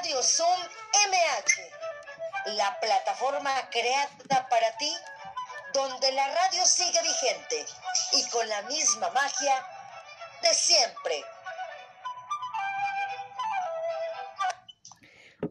Radio Zoom MH, la plataforma creada para ti, donde la radio sigue vigente y con la misma magia de siempre.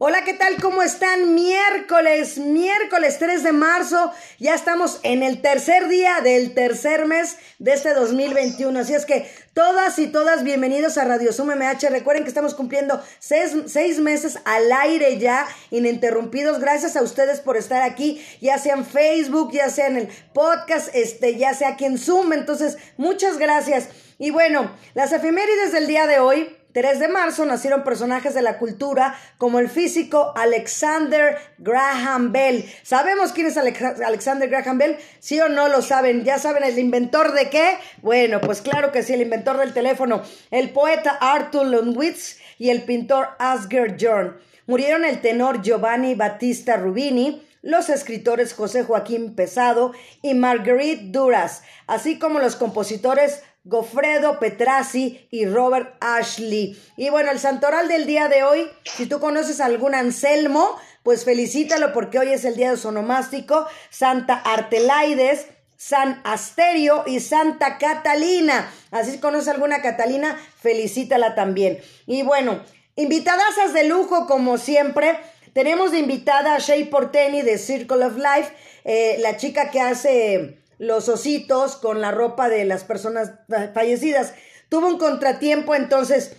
Hola, ¿qué tal? ¿Cómo están? Miércoles, miércoles 3 de marzo. Ya estamos en el tercer día del tercer mes de este 2021. Así es que todas y todas bienvenidos a Radio Zoom MH. Recuerden que estamos cumpliendo seis, meses al aire ya, ininterrumpidos. Gracias a ustedes por estar aquí, ya sea en Facebook, ya sea en el podcast, este, ya sea aquí en Zoom. Entonces, muchas gracias. Y bueno, las efemérides del día de hoy 3 de marzo nacieron personajes de la cultura como el físico Alexander Graham Bell. ¿Sabemos quién es Alexander Graham Bell? ¿Sí o no lo saben? ¿Ya saben el inventor de qué? Bueno, pues claro que sí, el inventor del teléfono, el poeta Arthur Lundwitz y el pintor Asger Jorn. Murieron el tenor Giovanni Battista Rubini, los escritores José Joaquín Pesado y Marguerite Duras, así como los compositores Gofredo Petrassi y Robert Ashley. Y bueno, el santoral del día de hoy, si tú conoces a algún Anselmo, pues felicítalo porque hoy es el día de sonomástico, Santa Artelaides, San Asterio y Santa Catalina. Así si conoces alguna Catalina, felicítala también. Y bueno, invitadasas de lujo como siempre. Tenemos de invitada a Shay Porteni de Circle of Life, eh, la chica que hace los ositos con la ropa de las personas fallecidas. Tuvo un contratiempo, entonces,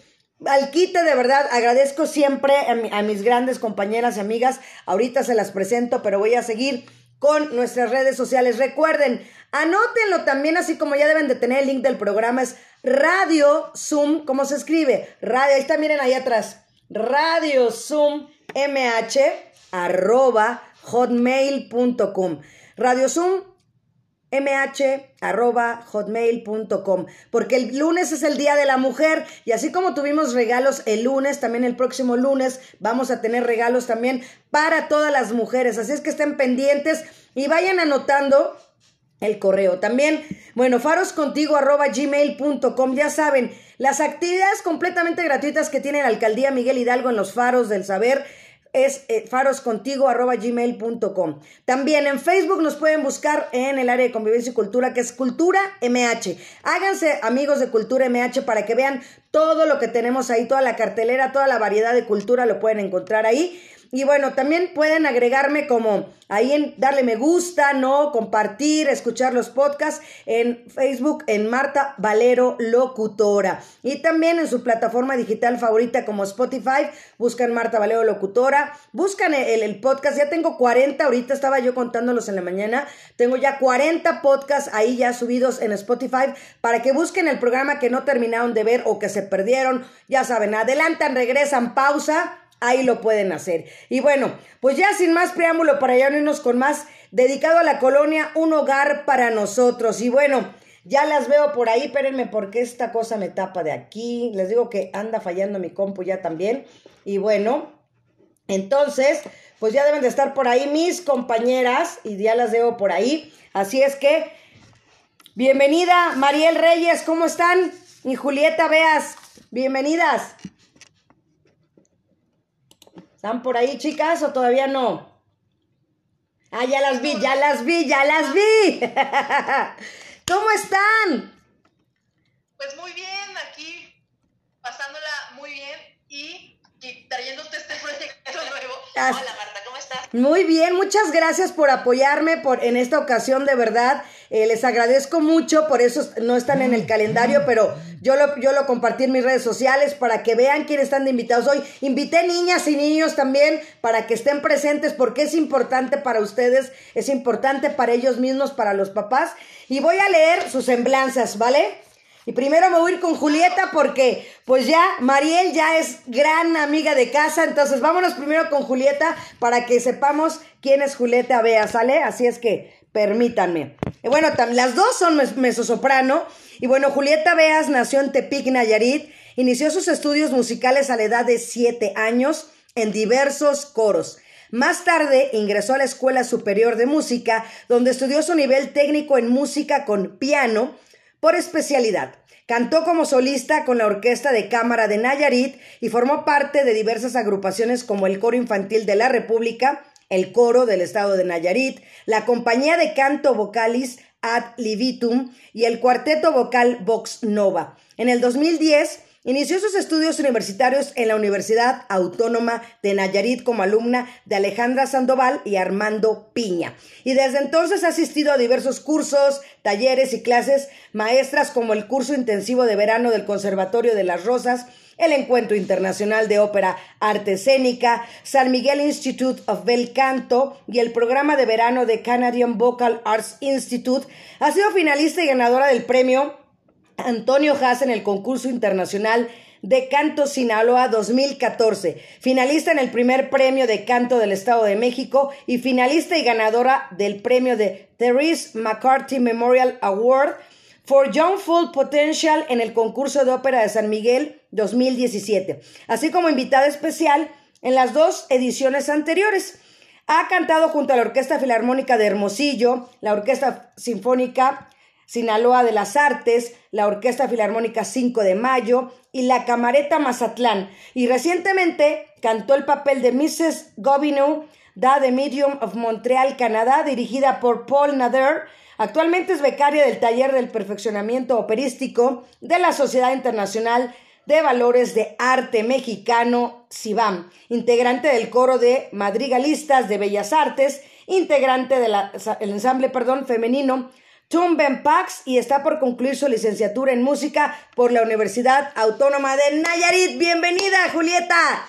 al quite de verdad, agradezco siempre a, mis grandes compañeras y amigas. Ahorita se las presento, pero voy a seguir con nuestras redes sociales. Recuerden, anótenlo también, así como ya deben de tener el link del programa, es Radio Zoom, ¿cómo se escribe? Radio, ahí está, miren ahí atrás. Radio Zoom MH arroba hotmail.com. Radio Zoom mh.hotmail.com porque el lunes es el Día de la Mujer y así como tuvimos regalos el lunes, también el próximo lunes vamos a tener regalos también para todas las mujeres, así es que estén pendientes y vayan anotando el correo. También, bueno, faroscontigo arroba gmail.com, ya saben, las actividades completamente gratuitas que tiene la alcaldía Miguel Hidalgo en los faros del saber es eh, faroscontigo.gmail.com. También en Facebook nos pueden buscar en el área de convivencia y cultura, que es Cultura MH. Háganse amigos de Cultura MH para que vean todo lo que tenemos ahí, toda la cartelera, toda la variedad de cultura lo pueden encontrar ahí. Y bueno, también pueden agregarme como ahí en darle me gusta, ¿no? Compartir, escuchar los podcasts en Facebook en Marta Valero Locutora. Y también en su plataforma digital favorita como Spotify, buscan Marta Valero Locutora, buscan el, el podcast, ya tengo 40, ahorita estaba yo contándolos en la mañana, tengo ya 40 podcasts ahí ya subidos en Spotify para que busquen el programa que no terminaron de ver o que se perdieron, ya saben, adelantan, regresan, pausa ahí lo pueden hacer. Y bueno, pues ya sin más preámbulo para ya unirnos con más, dedicado a la colonia, un hogar para nosotros. Y bueno, ya las veo por ahí, espérenme porque esta cosa me tapa de aquí. Les digo que anda fallando mi compu ya también. Y bueno, entonces, pues ya deben de estar por ahí mis compañeras y ya las veo por ahí. Así es que, bienvenida Mariel Reyes, ¿cómo están? Y Julieta Veas, bienvenidas. ¿Están por ahí, chicas, o todavía no? Ah, ya las vi, ya las vi, ya las vi. ¿Cómo están? Pues muy bien, aquí pasándola muy bien y, trayéndote este proyecto nuevo. Hola Marta, ¿cómo estás? Muy bien, muchas gracias por apoyarme por, en esta ocasión, de verdad. Eh, les agradezco mucho, por eso no están en el calendario, pero yo lo, yo lo compartí en mis redes sociales para que vean quiénes están de invitados hoy. Invité niñas y niños también para que estén presentes porque es importante para ustedes, es importante para ellos mismos, para los papás. Y voy a leer sus semblanzas, ¿vale? Y primero me voy a ir con Julieta porque pues ya Mariel ya es gran amiga de casa, entonces vámonos primero con Julieta para que sepamos quién es Julieta Bea, ¿sale? Así es que permítanme. Y bueno, las dos son mezzosoprano. Y bueno, Julieta Beas nació en Tepic, Nayarit. Inició sus estudios musicales a la edad de 7 años en diversos coros. Más tarde ingresó a la Escuela Superior de Música, donde estudió su nivel técnico en música con piano, por especialidad. Cantó como solista con la Orquesta de Cámara de Nayarit y formó parte de diversas agrupaciones como el Coro Infantil de la República, el Coro del Estado de Nayarit, la Compañía de Canto Vocalis Ad Libitum y el Cuarteto Vocal Vox Nova. En el 2010 Inició sus estudios universitarios en la Universidad Autónoma de Nayarit como alumna de Alejandra Sandoval y Armando Piña. Y desde entonces ha asistido a diversos cursos, talleres y clases maestras como el curso intensivo de verano del Conservatorio de las Rosas, el Encuentro Internacional de Ópera Arte Escénica, San Miguel Institute of Bel Canto y el programa de verano de Canadian Vocal Arts Institute. Ha sido finalista y ganadora del premio Antonio Haas en el concurso internacional de Canto Sinaloa 2014, finalista en el primer premio de canto del Estado de México y finalista y ganadora del premio de Therese McCarthy Memorial Award for Young Full Potential en el concurso de ópera de San Miguel 2017, así como invitada especial en las dos ediciones anteriores. Ha cantado junto a la Orquesta Filarmónica de Hermosillo, la Orquesta Sinfónica Sinaloa de las Artes, la Orquesta Filarmónica 5 de Mayo y la Camareta Mazatlán. Y recientemente cantó el papel de Mrs. Gobineau, da The Medium of Montreal, Canadá, dirigida por Paul Nader. Actualmente es becaria del Taller del Perfeccionamiento Operístico de la Sociedad Internacional de Valores de Arte Mexicano, CIBAM, integrante del coro de madrigalistas de Bellas Artes, integrante del ensamble perdón, femenino Tumben Pax y está por concluir su licenciatura en música por la Universidad Autónoma de Nayarit. Bienvenida, Julieta.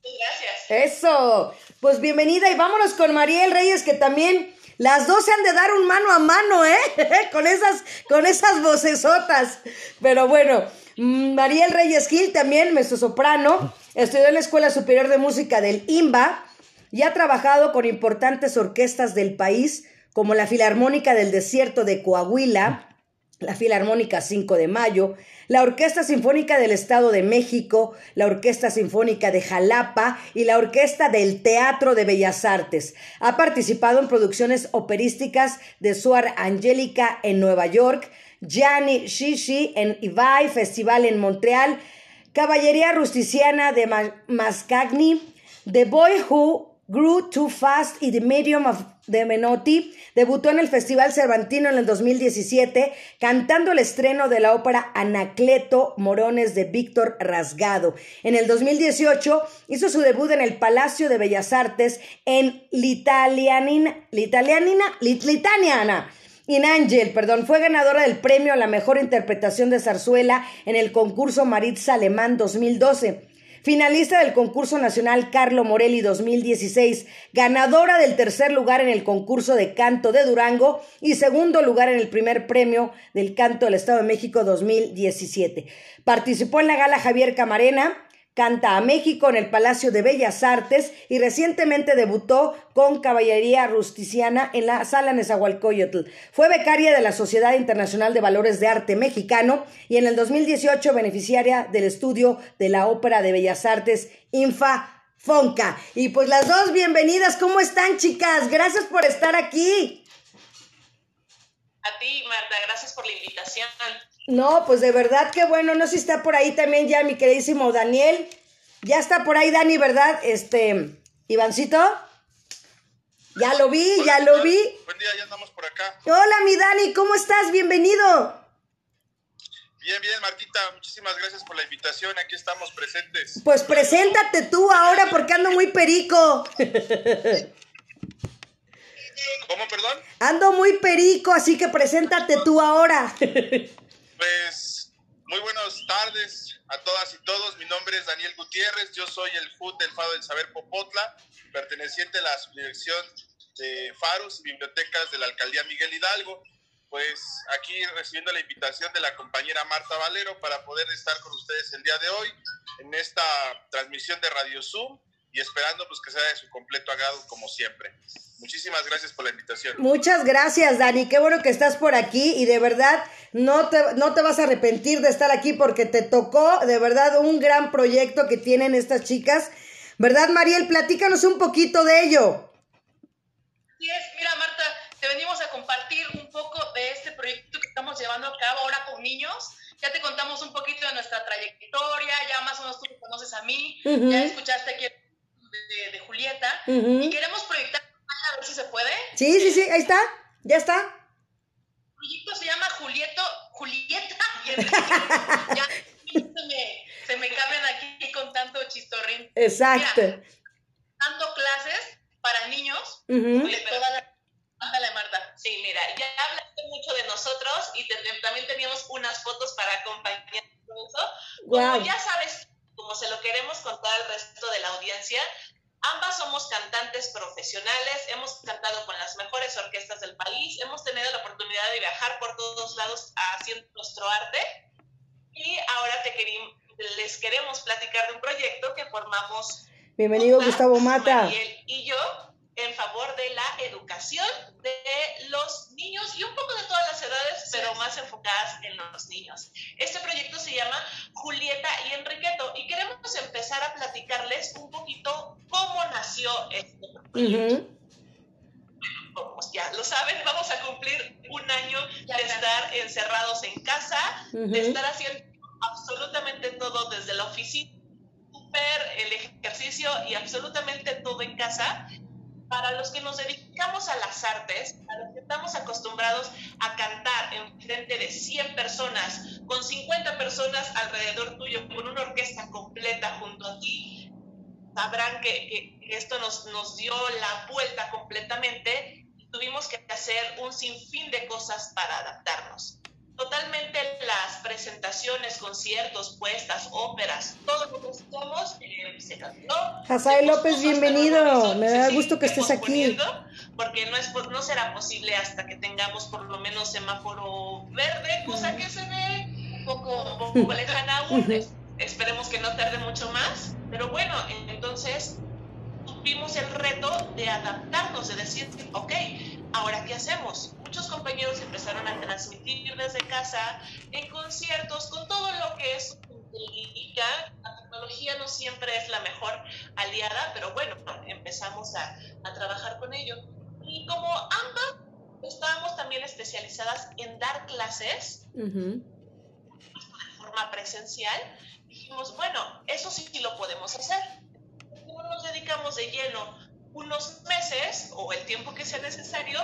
Gracias. Eso. Pues bienvenida y vámonos con Mariel Reyes que también las dos se han de dar un mano a mano, ¿eh? con esas con esas vocesotas. Pero bueno, Mariel Reyes Gil también, soprano, estudió en la Escuela Superior de Música del IMBA y ha trabajado con importantes orquestas del país como la Filarmónica del Desierto de Coahuila, la Filarmónica 5 de Mayo, la Orquesta Sinfónica del Estado de México, la Orquesta Sinfónica de Jalapa y la Orquesta del Teatro de Bellas Artes. Ha participado en producciones operísticas de Suar Angélica en Nueva York, Gianni Shishi en Ibai Festival en Montreal, Caballería Rusticiana de Mascagni, The Boy Who Grew Too Fast y The Medium of de Menotti debutó en el Festival Cervantino en el 2017 cantando el estreno de la ópera Anacleto Morones de Víctor Rasgado. En el 2018 hizo su debut en el Palacio de Bellas Artes en L'Italianina, L'Italianina. In Angel, perdón, fue ganadora del premio a la mejor interpretación de zarzuela en el concurso Maritza Alemán 2012 finalista del concurso nacional Carlo Morelli 2016, ganadora del tercer lugar en el concurso de canto de Durango y segundo lugar en el primer premio del canto del Estado de México 2017. Participó en la gala Javier Camarena, Canta a México en el Palacio de Bellas Artes y recientemente debutó con Caballería Rusticiana en la Sala Nezahualcóyotl. Fue becaria de la Sociedad Internacional de Valores de Arte Mexicano y en el 2018 beneficiaria del estudio de la Ópera de Bellas Artes Infa Fonca. Y pues las dos bienvenidas, ¿cómo están chicas? Gracias por estar aquí. A ti, Marta, gracias por la invitación. No, pues de verdad que bueno, no sé si está por ahí también ya mi queridísimo Daniel. Ya está por ahí Dani, ¿verdad? Este, Ivancito. Ya lo vi, ya lo vi. Buen día, ya andamos por acá. Hola, mi Dani, ¿cómo estás? Bienvenido. Bien, bien, Martita, muchísimas gracias por la invitación. Aquí estamos presentes. Pues preséntate tú ahora porque ando muy perico. ¿Cómo, perdón? Ando muy perico, así que preséntate tú ahora. Pues muy buenas tardes a todas y todos. Mi nombre es Daniel Gutiérrez. Yo soy el FUD del Fado del Saber Popotla, perteneciente a la subdirección de Faros y Bibliotecas de la Alcaldía Miguel Hidalgo. Pues aquí recibiendo la invitación de la compañera Marta Valero para poder estar con ustedes el día de hoy en esta transmisión de Radio Zoom y esperando pues que sea de su completo agrado como siempre. Muchísimas gracias por la invitación. Muchas gracias, Dani. Qué bueno que estás por aquí y de verdad no te, no te vas a arrepentir de estar aquí porque te tocó de verdad un gran proyecto que tienen estas chicas. ¿Verdad, Mariel? Platícanos un poquito de ello. Sí es, mira, Marta, te venimos a compartir un poco de este proyecto que estamos llevando a cabo ahora con niños. Ya te contamos un poquito de nuestra trayectoria, ya más o menos tú me conoces a mí, ya escuchaste aquí de, Julieta, y queremos proyectar, a ver si se puede. Sí, sí, sí, ahí está, ya está. El proyecto se llama Julieto, Julieta y ya se me, se me cambian aquí con tanto chistorrín. Exacto. dando clases para niños de toda la Ándale, Marta. Sí, mira, ya hablaste mucho de nosotros y también teníamos unas fotos para acompañar todo eso. Como ya sabes, como se lo queremos contar al resto de la audiencia, ambas somos cantantes profesionales, hemos cantado con las mejores orquestas del país, hemos tenido la oportunidad de viajar por todos lados haciendo nuestro arte y ahora te les queremos platicar de un proyecto que formamos. Bienvenido, Gustavo Mata. Mariel y yo en favor de la educación de los niños y un poco de todas las edades, pero más enfocadas en los niños. Este proyecto se llama Julieta y Enriqueto y queremos empezar a platicarles un poquito cómo nació este proyecto. Como ya lo saben, vamos a cumplir un año de estar encerrados en casa, de estar haciendo absolutamente todo desde la oficina, el ejercicio y absolutamente todo en casa para los que nos dedicamos a las artes, a los que estamos acostumbrados a cantar en frente de 100 personas, con 50 personas alrededor tuyo, con una orquesta completa junto a ti, sabrán que, que esto nos, nos dio la vuelta completamente y tuvimos que hacer un sinfín de cosas para adaptarnos totalmente las presentaciones, conciertos, puestas, óperas, todo lo que hacemos eh, se cantó. Hasai López, bienvenido. Me da gusto que estés aquí. Porque no, es, no será posible hasta que tengamos por lo menos semáforo verde, cosa que se ve un poco, un poco lejana aún. Esperemos que no tarde mucho más. Pero bueno, entonces tuvimos el reto de adaptarnos, de decir, ok, ahora qué hacemos? Muchos compañeros empezaron a transmitir desde casa, en conciertos, con todo lo que es la tecnología no siempre es la mejor aliada, pero bueno, empezamos a, a trabajar con ello. Y como ambas estábamos también especializadas en dar clases de forma presencial, dijimos, bueno, eso sí lo podemos hacer. ¿Cómo nos dedicamos de lleno unos meses o el tiempo que sea necesario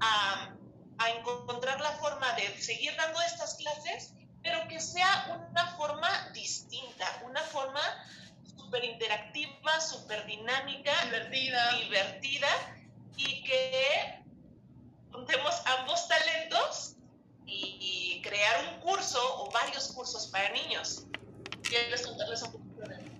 a, a encontrar la forma de seguir dando estas clases, pero que sea una forma distinta, una forma súper interactiva, súper dinámica, divertida. divertida y que juntemos ambos talentos y, y, crear un curso o varios cursos para niños. ¿Quieres contarles un poquito de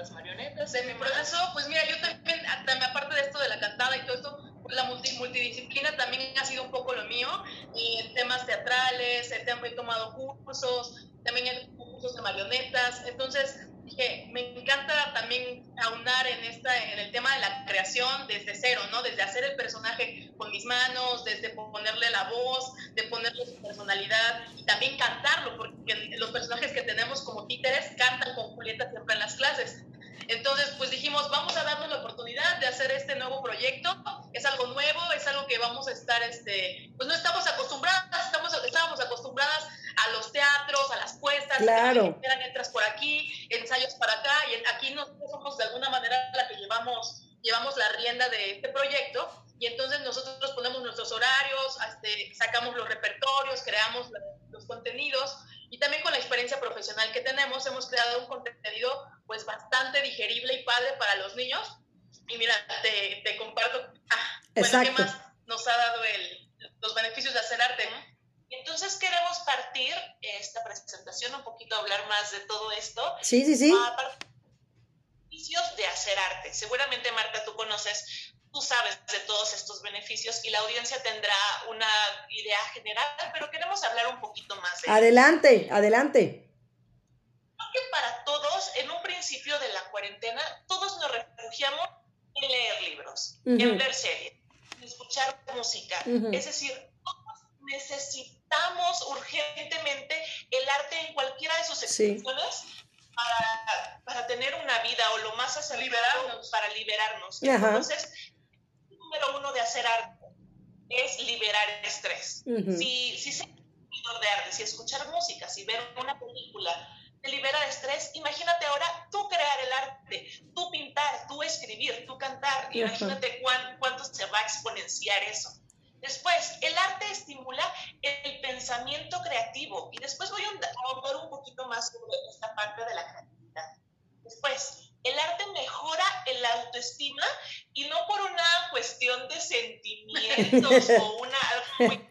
las marionetas. De mi proceso, pues mira, yo también, aparte de esto de la cantada y todo esto, la multidisciplina también ha sido un poco lo mío, y temas teatrales, he, tomado cursos, también he cursos de marionetas, entonces dije, me encanta también aunar en, esta, en el tema de la creación desde cero, ¿no? Desde hacer el personaje con mis manos, desde ponerle la voz, de ponerle su personalidad y también cantarlo, porque los personajes que tenemos como títeres cantan con Julieta siempre en las clases. Entonces, pues dijimos, vamos a darnos la oportunidad de hacer este nuevo proyecto. Es algo nuevo, es algo que vamos a estar, este, pues no estamos acostumbradas, estamos, estábamos acostumbradas a los teatros, a las puestas, claro. eran entras por aquí, ensayos para acá, y aquí nosotros somos de alguna manera la que llevamos, llevamos la rienda de este proyecto, y entonces nosotros ponemos nuestros horarios, este, sacamos los repertorios, creamos los contenidos, y también con la experiencia profesional que tenemos, hemos creado un contenido pues bastante digerible y padre para los niños. Y mira, te, te comparto, ah, bueno, ¿qué más nos ha dado el, los beneficios de hacer arte? Entonces queremos partir esta presentación un poquito a hablar más de todo esto. Sí, sí, sí. A beneficios de hacer arte. Seguramente, Marta, tú conoces tú sabes de todos estos beneficios y la audiencia tendrá una idea general, pero queremos hablar un poquito más de Adelante, adelante. Creo que para todos, en un principio de la cuarentena, todos nos refugiamos en leer libros, en ver series, en escuchar música. Es decir, todos necesitamos urgentemente el arte en cualquiera de sus expresiones. Para, para, tener una vida o lo más hacia liberarnos, para liberarnos. Entonces, número uno de hacer arte es liberar estrés. si, si se consumidor de arte, si escuchar música, si ver una película te libera de estrés, imagínate ahora tú crear el arte, tú pintar, tú escribir, tú cantar, imagínate cuánto se va a exponenciar eso. Después, el arte estimula el pensamiento creativo y después voy a hablar un poquito más sobre esta parte de la creatividad. Después, el arte mejora el autoestima y no por una cuestión de sentimientos o una algo muy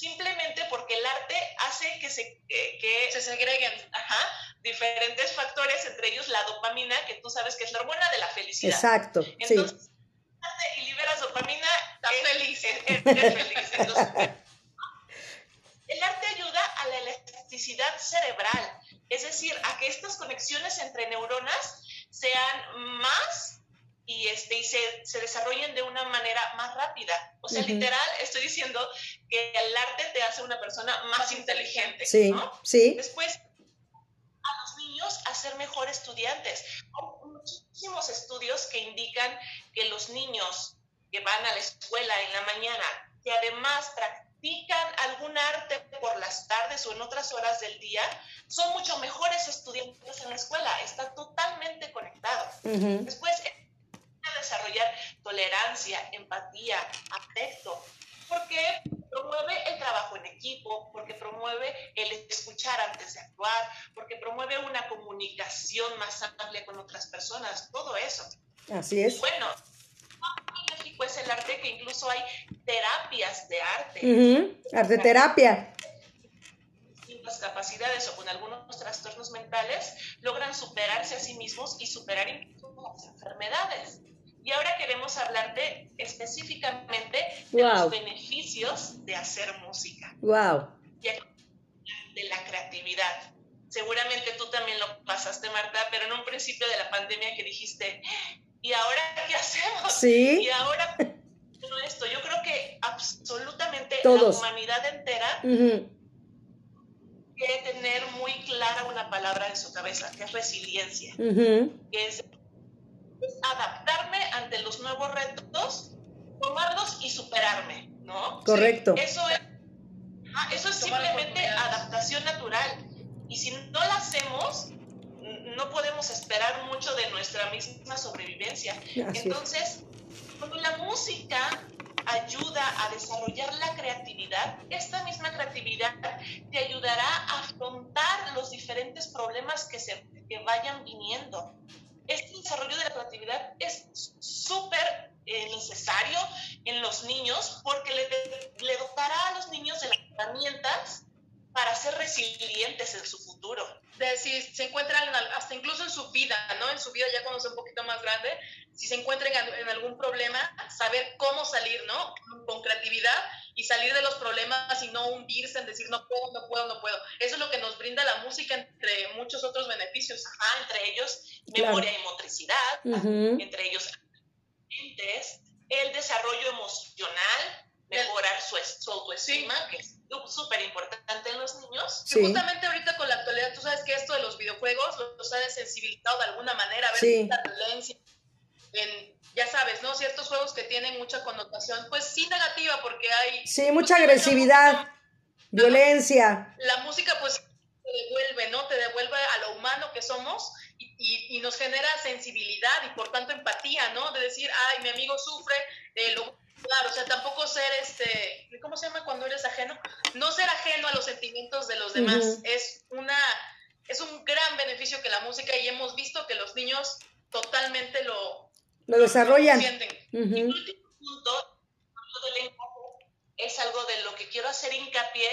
simplemente porque el arte hace que se, que, se segreguen diferentes factores, entre ellos la dopamina, que tú sabes que es la hormona de la felicidad. Exacto. Entonces, y liberas dopamina, estás feliz. feliz. el arte ayuda a la elasticidad cerebral, es decir, a que estas conexiones entre neuronas sean más y, este, y se, se, desarrollen de una manera más rápida. O sea, literal, estoy diciendo que el arte te hace una persona más inteligente. Sí, sí. Después, a los niños a ser mejor estudiantes. Hay muchísimos estudios que indican que los niños que van a la escuela en la mañana, que además practican algún arte por las tardes o en otras horas del día, son mucho mejores estudiantes en la escuela. Está totalmente conectado. Después, desarrollar tolerancia, empatía, afecto, porque promueve el trabajo en equipo, porque promueve el escuchar antes de actuar, porque promueve una comunicación más amplia con otras personas, todo eso. Así es. Bueno, en México es el arte que incluso hay terapias de arte. Arte terapia. Distintas capacidades o con algunos trastornos mentales logran superarse a sí mismos y superar incluso las enfermedades. Y ahora queremos hablarte específicamente de los beneficios de hacer música. Wow. De la creatividad. Seguramente tú también lo pasaste, Marta, pero en un principio de la pandemia que dijiste, ¿y ahora qué hacemos? Sí. Y ahora todo esto. Yo creo que absolutamente la humanidad entera quiere tener muy clara una palabra en su cabeza, que es resiliencia, que es adaptarme ante los nuevos retos, tomarlos y superarme, ¿no? Correcto. Eso es, eso es simplemente adaptación natural. Y si no la hacemos, no podemos esperar mucho de nuestra misma sobrevivencia. Entonces, cuando la música ayuda a desarrollar la creatividad, esta misma creatividad te ayudará a afrontar los diferentes problemas que, se, que vayan viniendo este desarrollo de la creatividad es súper eh, necesario en los niños porque le, le dotará a los niños de las herramientas para ser resilientes en su futuro. De si se encuentran hasta incluso en su vida, ¿no? En su vida ya cuando sea un poquito más grande, si se encuentran en algún problema, saber cómo salir, ¿no? Con creatividad y salir de los problemas y no hundirse en decir no puedo, no puedo, no puedo. Eso es lo que nos brinda la música entre muchos otros beneficios. Ajá, entre ellos memoria y motricidad, entre ellos el desarrollo emocional, mejorar su, su autoestima, que es súper importante en los niños. justamente ahorita con la actualidad, tú sabes que esto de los videojuegos los ha desensibilizado de alguna manera, a ver esta violencia en, ya sabes, ¿no? Ciertos juegos que tienen mucha connotación, pues sí negativa, porque hay... Sí, mucha agresividad, violencia. La música pues te devuelve, ¿no? Te devuelve a lo humano que somos y, y, nos genera sensibilidad y por tanto empatía, ¿no? De decir, ay, mi amigo sufre, eh, lo Claro, o sea, tampoco ser este, ¿cómo se llama cuando eres ajeno? No ser ajeno a los sentimientos de los demás. Es una, es un gran beneficio que la música y hemos visto que los niños totalmente lo, lo desarrollan. sienten. Y el último punto, del es algo de lo que quiero hacer hincapié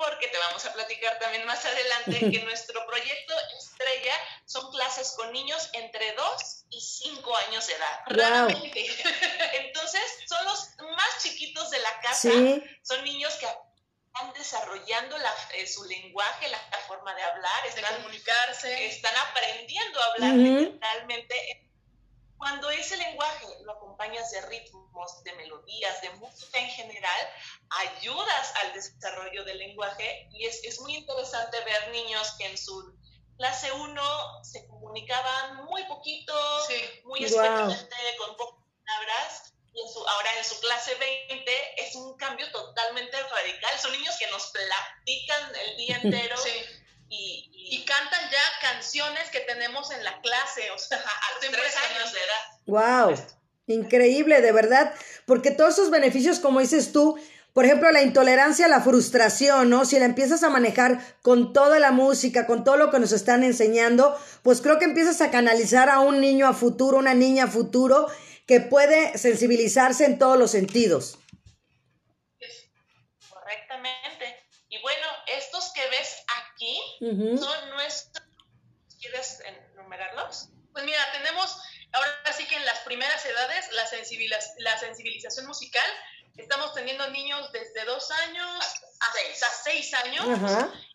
porque te vamos a platicar también más adelante que nuestro proyecto estrella son clases con niños entre 2 y 5 años de edad. Realmente. Entonces, son los más chiquitos de la casa, son niños que están desarrollando la, eh, su lenguaje, la, forma de hablar, están, comunicarse, están aprendiendo a hablar realmente cuando ese lenguaje lo acompañas de ritmos, de melodías, de música en general, ayudas al desarrollo del lenguaje y es, es muy interesante ver niños que en su clase 1 se comunicaban muy poquito, muy wow. con pocas palabras, y en su, ahora en su clase 20 es un cambio totalmente radical. Son niños que nos platican el día entero. Y, y, cantan ya canciones que tenemos en la clase, o sea, a los tres años de edad. ¡Wow! Increíble, de verdad, porque todos esos beneficios, como dices tú, por ejemplo, la intolerancia, la frustración, ¿no? Si la empiezas a manejar con toda la música, con todo lo que nos están enseñando, pues creo que empiezas a canalizar a un niño a futuro, una niña a futuro, que puede sensibilizarse en todos los sentidos. Correctamente. Y bueno, estos que ves aquí son nuestros... ¿Quieres enumerarlos? Pues mira, tenemos ahora sí que en las primeras edades la, la sensibilización musical Estamos teniendo niños desde dos años a seis, años.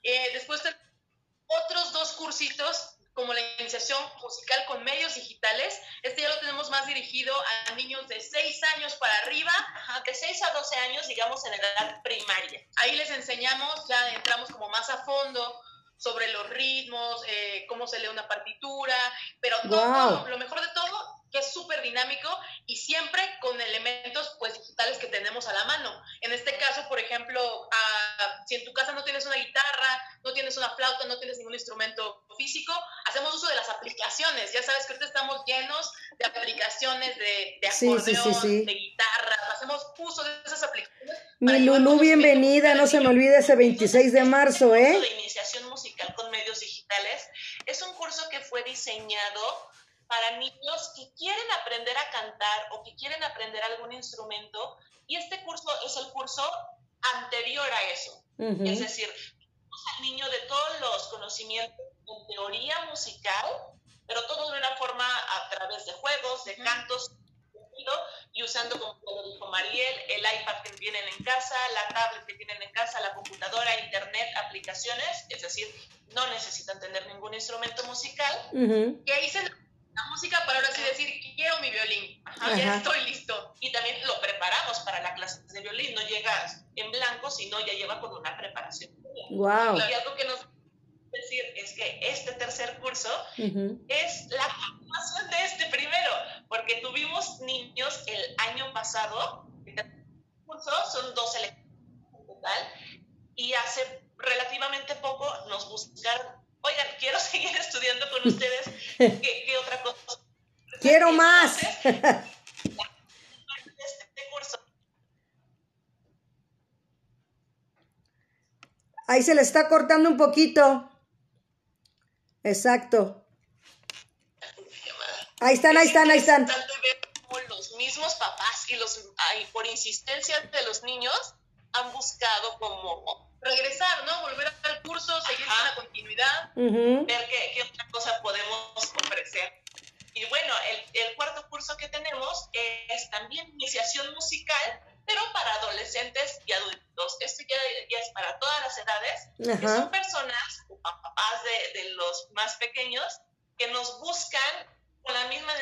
Eh, después otros dos cursitos como la iniciación musical con medios digitales. Este ya lo tenemos más dirigido a niños de seis años para arriba. de 6 a 12 años, digamos, en edad primaria. Ahí les enseñamos, ya entramos como más a fondo sobre los ritmos, eh, cómo se lee una partitura, pero todo, lo mejor de todo que es súper dinámico y siempre con elementos pues digitales que tenemos a la mano. En este caso, por ejemplo, si en tu casa no tienes una guitarra, no tienes una flauta, no tienes ningún instrumento físico, hacemos uso de las aplicaciones. Ya sabes que ahorita estamos llenos de aplicaciones de, de acordeón, de guitarra, hacemos uso de esas aplicaciones. Mi Lulú, bienvenida, no se me olvide ese 26 de marzo, ¿eh? De iniciación musical con medios digitales es un curso que fue diseñado para niños que quieren aprender a cantar o que quieren aprender algún instrumento y este curso es el curso anterior a eso. Es decir, al niño de todos los conocimientos en teoría musical, pero todo de una forma a través de juegos, de cantos y usando, como lo dijo Mariel, el iPad que tienen en casa, la tablet que tienen en casa, la computadora, internet, aplicaciones, es decir, no necesitan tener ningún instrumento musical. Y ahí se la música para ahora sí decir, quiero mi violín, ya estoy listo. Y también lo preparamos para la clase de violín, no llega en blanco, sino ya lleva con una preparación. Wow. Y algo que nos decir es que este tercer curso es la continuación de este primero, porque tuvimos niños el año pasado, el curso son dos elecciones en total, y hace relativamente poco nos buscaron oigan, quiero seguir estudiando con ustedes, ¿qué, otra cosa? Quiero más. Ahí se le está cortando un poquito. Exacto. Ahí están, ahí están, ahí están. Los mismos papás y los por insistencia de los niños han buscado como regresar, ¿no? Volver al curso, seguir con la continuidad. Ver qué, qué, otra cosa podemos ofrecer. Y bueno, el, el, cuarto curso que tenemos es también iniciación musical, pero para adolescentes y adultos. Esto ya, ya es para todas las edades, que son personas, papás de, de los más pequeños, que nos buscan con la misma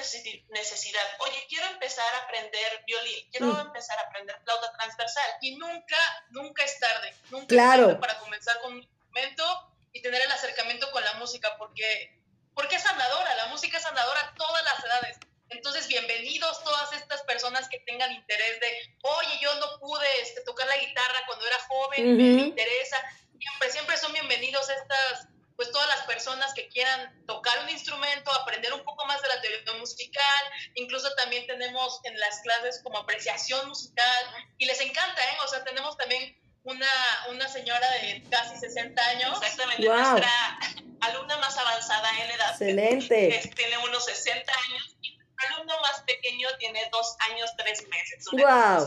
necesidad. Oye, quiero empezar a aprender violín, quiero mm. empezar a aprender flauta transversal. Y nunca, nunca es tarde. Nunca claro. es tarde para comenzar con un instrumento y tener el acercamiento con la música, porque, porque es sanadora, la música es sanadora a todas las edades. Entonces, bienvenidos todas estas personas que tengan interés de, oye, yo no pude este, tocar la guitarra cuando era joven, me, me interesa. Siempre, siempre son bienvenidos estas pues todas las personas que quieran tocar un instrumento, aprender un poco más de la teoría musical, incluso también tenemos en las clases como apreciación musical y les encanta, ¿eh? O sea, tenemos también una, una señora de casi 60 años. Exactamente, nuestra alumna más avanzada en edad. Excelente. tiene unos 60 años y el alumno más pequeño tiene dos años, tres meses. Wow.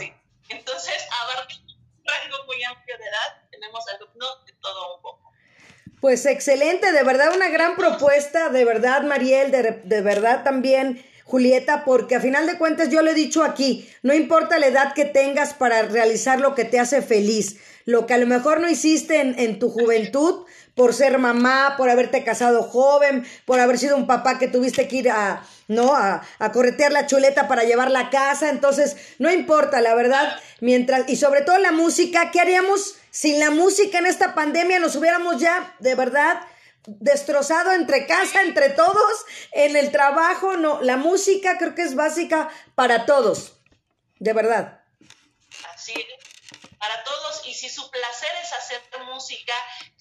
Entonces, a un rango muy amplio de edad, tenemos alumnos de todo un poco. Pues excelente, de verdad una gran propuesta, de verdad Mariel, de, de, verdad también Julieta, porque a final de cuentas yo lo he dicho aquí, no importa la edad que tengas para realizar lo que te hace feliz, lo que a lo mejor no hiciste en, tu juventud, por ser mamá, por haberte casado joven, por haber sido un papá que tuviste que ir a, ¿no? A, a, corretear la chuleta para llevarla a casa. Entonces, no importa, la verdad, mientras, y sobre todo la música, ¿qué haríamos sin la música en esta pandemia? Nos hubiéramos ya, de verdad, destrozado entre casa, entre todos, en el trabajo, no, la música creo que es básica para todos. De verdad. Así para todos. Y si su placer es hacer música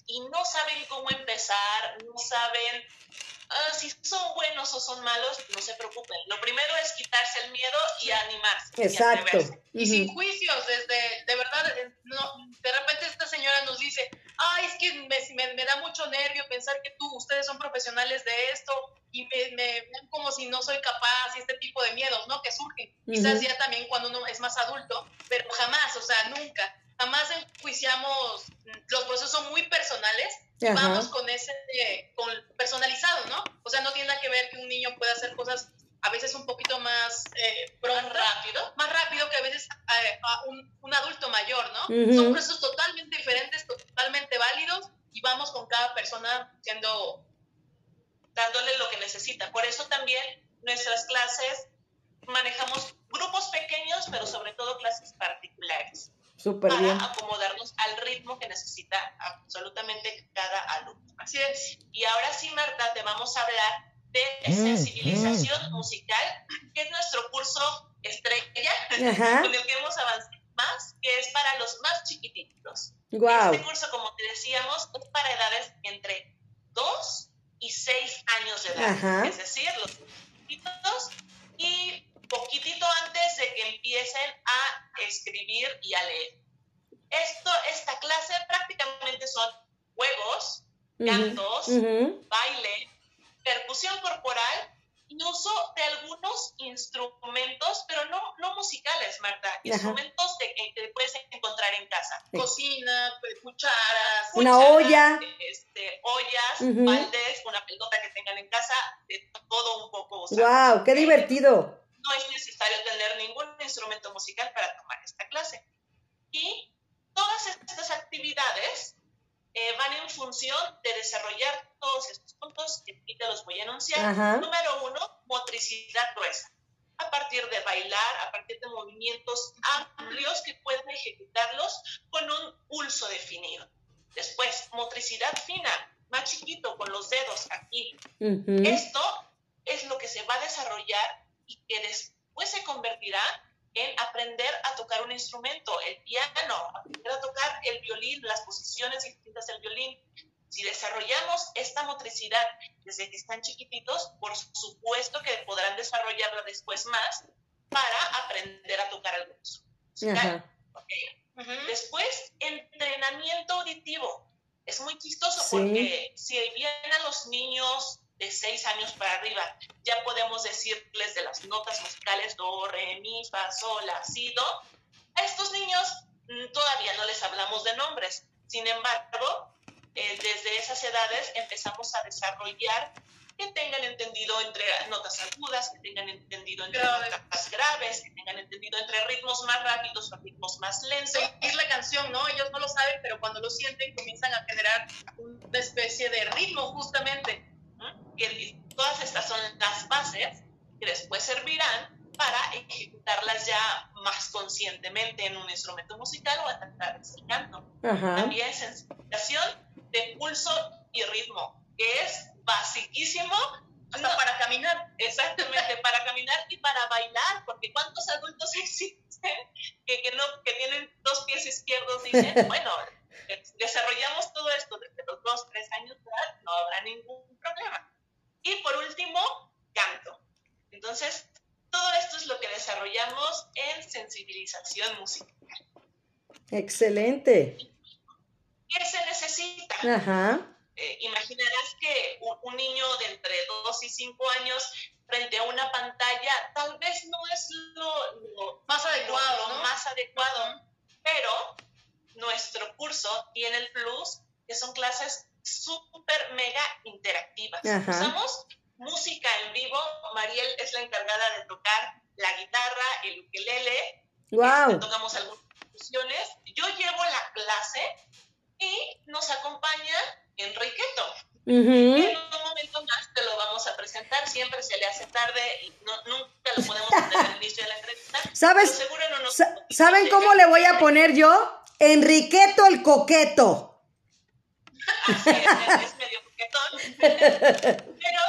y no saben cómo empezar, no saben Ah, si son buenos o son malos, no se preocupen. Lo primero es quitarse el miedo y animarse. Exacto. Y, sin juicios, desde, de verdad, eh, no, de repente esta señora nos dice, ay, es que me, me, da mucho nervio pensar que tú, ustedes son profesionales de esto y me, me como si no soy capaz y este tipo de miedos, ¿no? Que surgen. Quizás ya también cuando uno es más adulto, pero jamás, o sea, nunca jamás enjuiciamos, los procesos son muy personales y vamos con ese, con personalizado, ¿no? O sea, no tiene nada que ver que un niño pueda hacer cosas a veces un poquito más eh, pronto, rápido, más rápido que a veces eh, a un, un, adulto mayor, ¿no? Son procesos totalmente diferentes, totalmente válidos y vamos con cada persona siendo dándole lo que necesita. Por eso también nuestras clases manejamos grupos pequeños, pero sobre todo clases particulares para acomodarnos al ritmo que necesita absolutamente cada alumno. Así es. Y ahora sí, Marta, te vamos a hablar de mm, sensibilización mm. musical, que es nuestro curso estrella, con el que hemos avanzado más, que es para los más chiquititos. Este curso, como te decíamos, es para edades entre 2 y 6 años de edad. Es decir, los chiquititos y poquitito antes de que empiecen a escribir y a leer. Esto, esta clase prácticamente son juegos, cantos, baile, percusión corporal y uso de algunos instrumentos, pero no, no musicales, Marta, instrumentos de, que puedes encontrar en casa. Cocina, pues, cucharas, una olla, este, ollas, baldes, una pelota que tengan en casa, de todo un poco. ¡Wow! ¡Qué divertido! No es necesario tener ningún instrumento musical para tomar esta clase. Y todas estas actividades eh, van en función de desarrollar todos estos puntos que te los voy a enunciar. Número uno, motricidad gruesa. A partir de bailar, a partir de movimientos amplios que pueden ejecutarlos con un pulso definido. Después, motricidad fina, más chiquito, con los dedos aquí. Esto es lo que se va a desarrollar y que después se convertirá en aprender a tocar un instrumento, el piano, aprender a tocar el violín, las posiciones distintas del violín. Si desarrollamos esta motricidad desde que están chiquititos, por supuesto que podrán desarrollarla después más para aprender a tocar algo musical. Después, entrenamiento auditivo. Es muy chistoso porque si bien a los niños de seis años para arriba, ya podemos decirles de las notas musicales do, re, mi, fa, sol, la, si, do. A estos niños mm, todavía no les hablamos de nombres. Sin embargo, eh, desde esas edades empezamos a desarrollar que tengan entendido entre notas agudas, que tengan entendido entre notas graves, que tengan entendido entre ritmos más rápidos o ritmos más lentos. Es la canción, ¿no? Ellos no lo saben, pero cuando lo sienten comienzan a generar una especie de ritmo justamente que todas estas son las bases que después servirán para ejecutarlas ya más conscientemente en un instrumento musical o a través del canto. También sensibilización de pulso y ritmo, que es basiquísimo hasta para caminar. Exactamente, para caminar y para bailar, porque ¿cuántos adultos existen que, que, no, que tienen dos pies izquierdos y dicen, bueno, desarrollamos todo esto desde los dos, tres años de edad, no habrá ningún problema. Y por último, canto. Entonces, todo esto es lo que desarrollamos en sensibilización musical. Excelente. ¿Qué se necesita? Ajá. Eh, imaginarás que un, niño de entre 2 y 5 años frente a una pantalla tal vez no es lo, más adecuado, más adecuado, pero nuestro curso tiene el plus que son clases súper mega interactivas. Usamos música en vivo. Mariel es la encargada de tocar la guitarra, el ukelele. Wow. Este, tocamos algunas funciones. Yo llevo la clase y nos acompaña Enriqueto. En un momento más te lo vamos a presentar. Siempre se le hace tarde y nunca lo podemos poner al inicio de la entrevista. ¿Sabes? ¿Saben cómo le voy a poner yo? Enriqueto el coqueto es medio coquetón. Pero